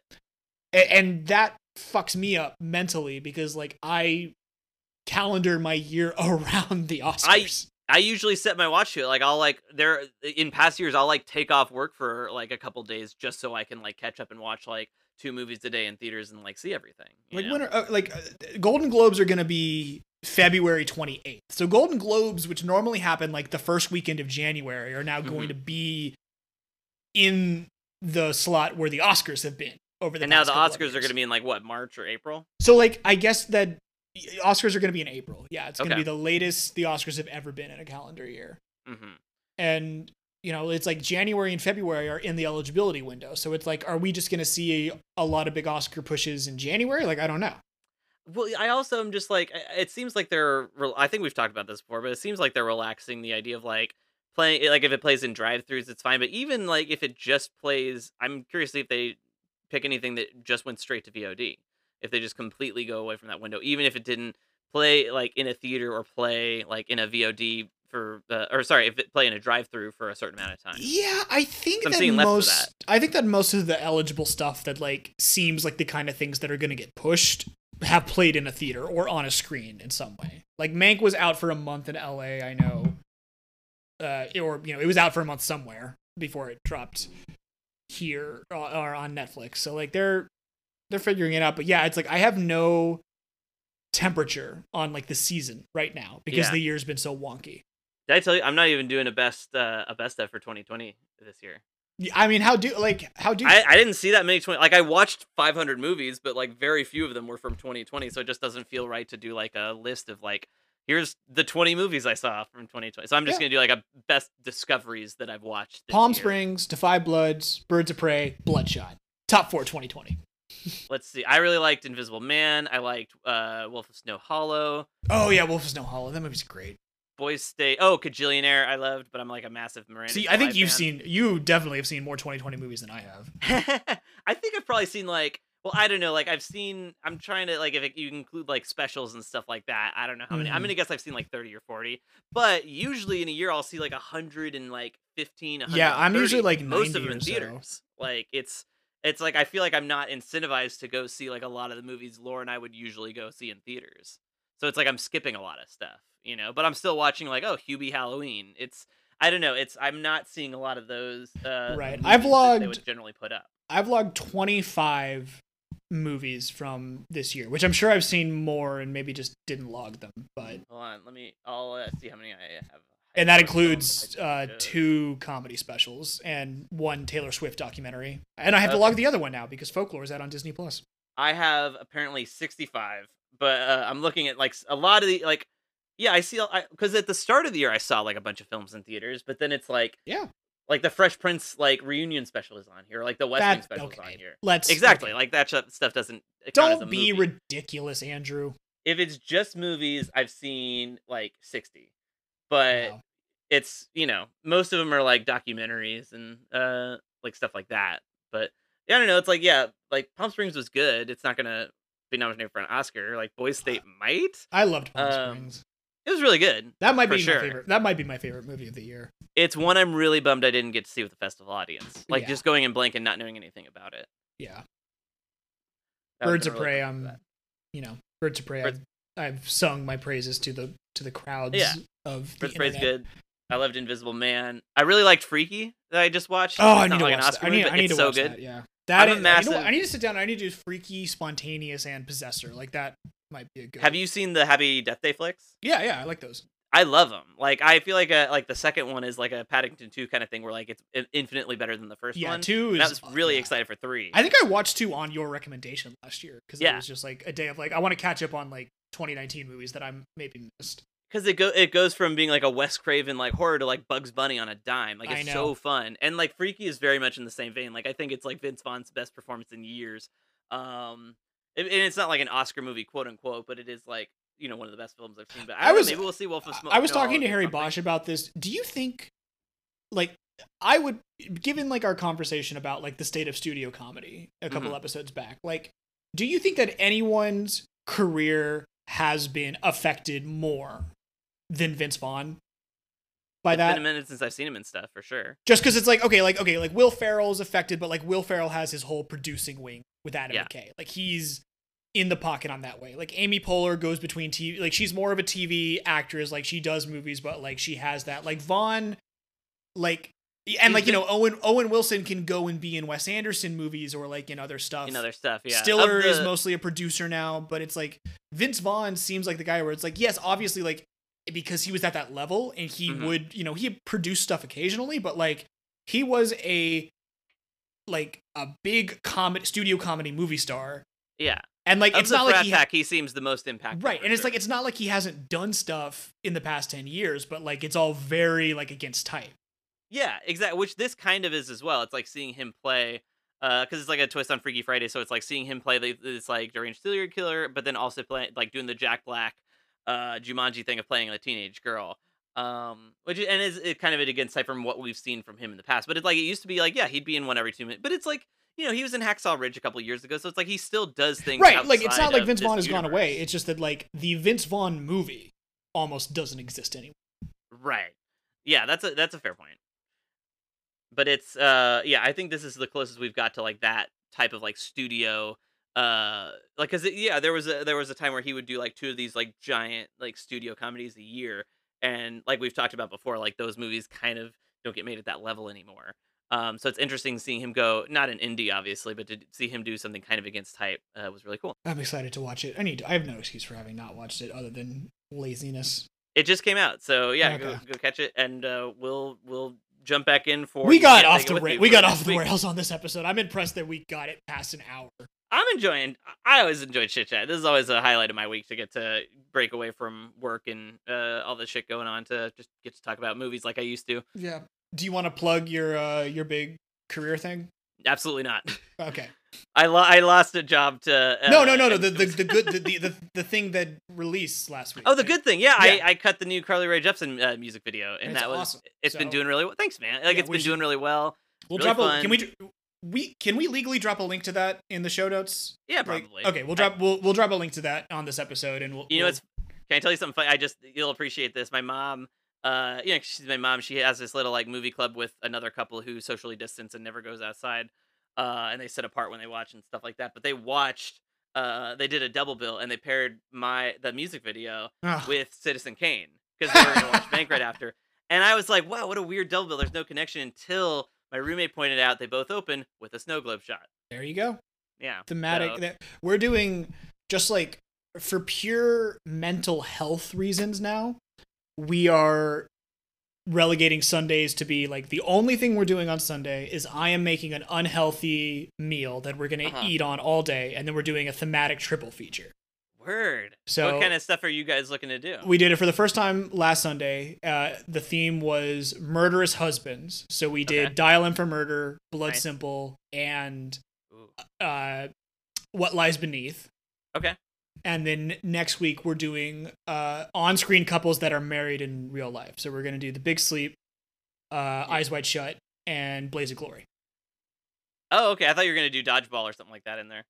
and that fucks me up mentally because like I calendar my year *laughs* around the Oscars. I usually set my watch to it. Like I'll like there in past years I'll like take off work for like a couple days just so I can like catch up and watch like two movies a day in theaters and like see everything. like know? when are, uh, like uh, Golden Globes are going to be February 28th. So Golden Globes which normally happen like the first weekend of January are now going Mhm. to be in the slot where the Oscars have been over the and now the Oscars are going to be in like what March or April. So like I guess that Oscars are going to be in April. Yeah, it's going to Okay. be the latest the Oscars have ever been in a calendar year. hmm And you know, it's like January and February are in the eligibility window. So it's like are we just going to see a, lot of big Oscar pushes in January? Like I don't know. Well, I also am just like it seems like they're. I think we've talked about this before, but it seems like they're relaxing the idea of like playing. Like if it plays in drive-throughs, it's fine. But even like if it just plays, I'm curious to see if they pick anything that just went straight to VOD. If they just completely go away from that window, even if it didn't play like in a theater or play like in a VOD for, uh, or sorry, if it play in a drive-through for a certain amount of time. Yeah, I think So that seeing less of most that. I think that most of the eligible stuff that like seems like the kind of things that are going to get pushed have played in a theater or on a screen in some way. Like Mank was out for a month in LA, I know. Uh or you know, it was out for a month somewhere before it dropped here or, or on Netflix. So like they're they're figuring it out, but yeah, it's like I have no temperature on like the season right now because Yeah. the year's been so wonky. Did I tell you I'm not even doing a best uh, a best of for 2020 this year? Yeah, I mean, how do like how do I, I didn't see that many 20 like I watched 500 movies but like very few of them were from 2020 so it just doesn't feel right to do like a list of like here's the 20 movies I saw from 2020 so I'm just Yeah. gonna do like a best discoveries that I've watched Palm year. Springs, Da 5 Bloods, Birds of Prey, Bloodshot. Top four 2020. *laughs* let's see I really liked Invisible Man I liked uh Wolf of Snow Hollow Oh yeah, Wolf of Snow Hollow. That movie's great. Boys State. Oh, Kajillionaire, I loved, but I'm like a massive Miranda. See, I think you've fan. seen you definitely have seen more 2020 movies than I have. *laughs* I think I've probably seen like well, I don't know. Like I've seen. I'm trying to like if it, you include like specials and stuff like that. I don't know how many. I'm Mhm. gonna guess I've seen like 30 or 40. But usually in a year I'll see like hundred and like 15. Yeah, I'm usually, 130, like, most of them in so. theaters. Like it's it's like I feel like I'm not incentivized to go see like a lot of the movies Laura and I would usually go see in theaters. So it's like I'm skipping a lot of stuff, you know. But I'm still watching like oh Hubie Halloween. It's I don't know. It's I'm not seeing a lot of those. Uh, Right. I've that They logged- would generally put up. I've logged 25 movies from this year, which I'm sure I've seen more and maybe just didn't log them. But Hold on, let me. I'll uh, see how many I have. And that includes uh, two comedy specials and one Taylor Swift documentary. And I have to log the other one now because Folklore is out on Disney Plus. I have apparently 65, but uh, I'm looking at like a lot of the like. Yeah, I see. Because at the start of the year, I saw like a bunch of films in theaters, but then it's like Yeah. like the Fresh Prince like reunion special is on here, like the West Wing special is on here. Let's Exactly, okay. like that stuff doesn't count as a Don't be movie. ridiculous, Andrew. if it's just movies, I've seen like 60, but Wow. it's you know most of them are like documentaries and uh like stuff like that but yeah, i don't know it's like yeah like palm springs was good it's not gonna be nominated for an oscar like boys state might I loved Palm Um, Springs. it was really good That might be sure. my favorite. That might be my favorite movie of the year. it's one i'm really bummed i didn't get to see with the festival audience like Yeah. just going in blank and not knowing anything about it Yeah. That Birds of really Prey. I'm, you know, Birds of Prey. Birds- I've, I've sung my praises to the to the crowds Yeah. Of the Birds internet. good i loved invisible man i really liked freaky that i just watched Oh, It's I need to like an watch oscar that. I movie, need, but I need it's to so watch good that. Yeah, that I'm a is- you know I need to sit down. I need to do freaky, spontaneous, and possessor. Like that might be a good. have you seen the happy death day flicks Yeah, yeah, I like those. I love them. Like I feel like a like the second one is like a Paddington two kind of thing where like it's infinitely better than the first Yeah, one. two And I was really yeah. excited for three. I think I watched two on your recommendation last year because it was just like a day of like I want to catch up on like 2019 movies that I'm maybe missed. Because it go it goes from being like a Wes Craven like horror to like Bugs Bunny on a dime. Like it's so fun and like Freaky is very much in the same vein. Like I think it's like Vince Vaughn's best performance in years. Um, and it's not like an Oscar movie, quote unquote, but it is like you know one of the best films I've seen. But I, I know, was- maybe we'll see Wolf of Smoke. I was No, talking to Harry something. Bosch about this. Do you think, like, I would, given like our conversation about like the state of studio comedy a couple Mhm. episodes back, like, do you think that anyone's career has been affected more than Vince Vaughn by It's been a minute since I've seen him and stuff for sure. Just because it's like okay, like okay, like Will Ferrell's affected, but like Will Ferrell has his whole producing wing with Adam Yeah. McKay. Like he's in the pocket on that way. Like Amy Poehler goes between TV, like she's more of a TV actress. Like she does movies, but like she has that. Like Vaughn, like and like you know Owen Owen Wilson can go and be in Wes Anderson movies or like in other stuff. In other stuff, yeah. Stiller is mostly a producer now, but it's like Vince Vaughn seems like the guy where it's like, yes, obviously, like because he was at that level and he Mhm. would, you know, he produced stuff occasionally, but like he was a like a big comedy studio comedy movie star, yeah. and like Of it's not like he ha- he seems the most impactful. right, and it's like it's not like he hasn't done stuff in the past ten years, but like it's all very like against type. Yeah, exactly. Which this kind of is as well. It's like seeing him play, because it's like a twist on Freaky Friday. So it's like seeing him play the, this like deranged serial killer, but then also play like doing the Jack Black, uh, Jumanji thing of playing a teenage girl. Um, which and is it kind of it against type from what we've seen from him in the past. But it's like it used to be like yeah he'd be in one every two minutes. But it's like you know he was in Hacksaw Ridge a couple years ago, so it's like he still does things. Right, like it's not like Vince Vaughn has gone away. It's just that like the Vince Vaughn movie almost doesn't exist anymore. Right. Yeah, that's a that's a fair point. But it's uh yeah, I think this is the closest we've got to like that type of like studio uh like cuz yeah, there was a there was a time where he would do like two of these like giant like studio comedies a year and like we've talked about before like those movies kind of don't get made at that level anymore. Um so it's interesting seeing him go not an indie obviously, but to see him do something kind of against type uh, was really cool. I'm excited to watch it. I need. To, I have no excuse for having not watched it other than laziness. It just came out. So yeah, go, Okay. go catch it and uh we'll we'll jump back in for we got off the ra- we got off the week. rails on this episode. I'm impressed that we got it past an hour. I'm enjoying. I always enjoy chit chat. This is always a highlight of my week to get to break away from work and uh, all the shit going on to just get to talk about movies like I used to. Yeah. Do you want to plug your uh your big career thing? Absolutely not. *laughs* Okay. I lo- I lost a job to. Uh, no, no, no, no. The the, the good the, *laughs* the the thing that released last week. Oh, the good thing, yeah, Yeah. I, I cut the new Carly Rae Jepsen uh, music video, and that was awesome. it's been doing really well. Thanks, man. Like Yeah, it's been should- doing really well. We'll really drop a. Can we? We can we legally drop a link to that in the show notes? Yeah, Like, probably. okay, we'll I- drop we'll we'll drop a link to that on this episode, and we'll. You know, we'll- it's can I tell you something funny? I just you'll appreciate this. My mom, uh, you know, she's my mom. She has this little like movie club with another couple who socially distance and never goes outside, uh, and they sit apart when they watch and stuff like that. But they watched, uh, they did a double bill and they paired my the music video Ugh. with Citizen Kane because they were gonna watch *laughs* Mank right after. And I was like, wow, what a weird double bill. There's no connection until my roommate pointed out they both open with a snow globe shot. there you go. Yeah, thematic so- we're doing just like for pure mental health reasons now we are relegating sundays to be like the only thing we're doing on sunday is i am making an unhealthy meal that we're going to Uh-huh. eat on all day and then we're doing a thematic triple feature Word. So- what kind of stuff are you guys looking to do? we did it for the first time last sunday uh, the theme was murderous husbands so we did Okay. dial M for murder blood Nice. simple and uh, what lies beneath Okay. and then next week we're doing uh, on-screen couples that are married in real life. So we're gonna do The Big Sleep, uh, Eyes Wide Shut, and Blades of Glory. Oh, okay. I thought you were gonna do dodgeball or something like that in there.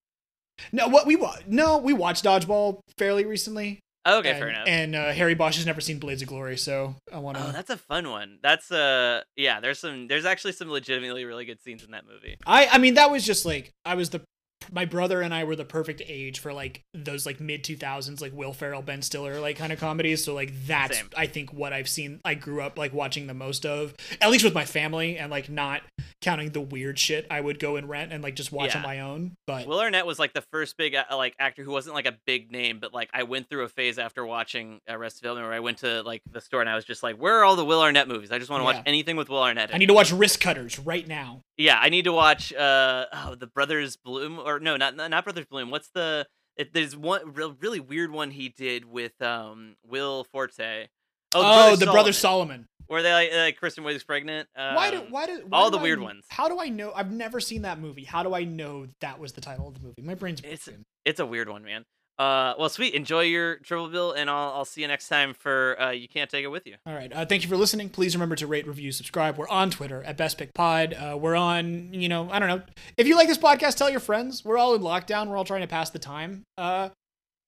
No, what we wa- no we watched Dodgeball fairly recently. Oh, okay, and, fair enough. And uh, Harry Bosch has never seen Blades of Glory, so I want to. oh, that's a fun one. That's uh, yeah. There's some. There's actually some legitimately really good scenes in that movie. I I mean that was just like I was the my brother and I were the perfect age for like those like mid 2000s like Will Ferrell Ben Stiller like kind of comedies so like that's Same. I think what I've seen I grew up like watching the most of at least with my family and like not counting the weird shit I would go and rent and like just watch on my own but Will Arnett was like the first big uh, like actor who wasn't like a big name, but like I went through a phase after watching Arrested Development where I went to like the store and I was just like, where are all the Will Arnett movies? I just want to Yeah. watch anything with Will Arnett. I it. need to watch Wristcutters right now Yeah, I need to watch uh oh the Brothers Bloom or no not not Brothers Bloom. What's the it, there's one real, really weird one he did with um Will Forte. oh, Brothers the brother Solomon, Were they like, like Kristen Wiig's pregnant. Um, why do why do why all do the I- weird ones. how do I know I've never seen that movie how do I know that was the title of the movie my brain's It's- It's a weird one, man. Uh, well, sweet. Enjoy your triple bill, and I'll I'll see you next time for uh, you can't take it with you. All right. Uh, thank you for listening. Please remember to rate, review, subscribe. We're on Twitter at Best Pick Pod. Uh, we're on, you know, I don't know. If you like this podcast, tell your friends. We're all in lockdown. We're all trying to pass the time. Uh,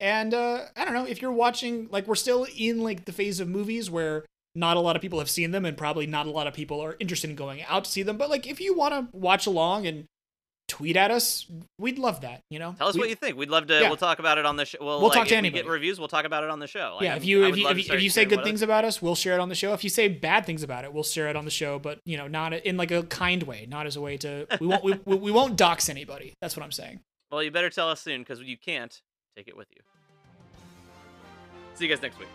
and uh, I don't know if you're watching. Like, we're still in like the phase of movies where not a lot of people have seen them, and probably not a lot of people are interested in going out to see them. But like, if you want to watch along and tweet at us, we'd love that. You know, Tell us We- what you think. We'd love to. Yeah. We'll talk about it on the show. We'll, We'll like, talk to if we get reviews. We'll talk about it on the show. Like, yeah, if you if you if you, if you say good things it- about us, we'll share it on the show. If you say bad things about it, we'll share it on the show, but you know, not in like a kind way, not as a way to we won't we, *laughs* we we won't dox anybody. That's what I'm saying. Well, you better tell us soon because you can't take it with you. See you guys next week.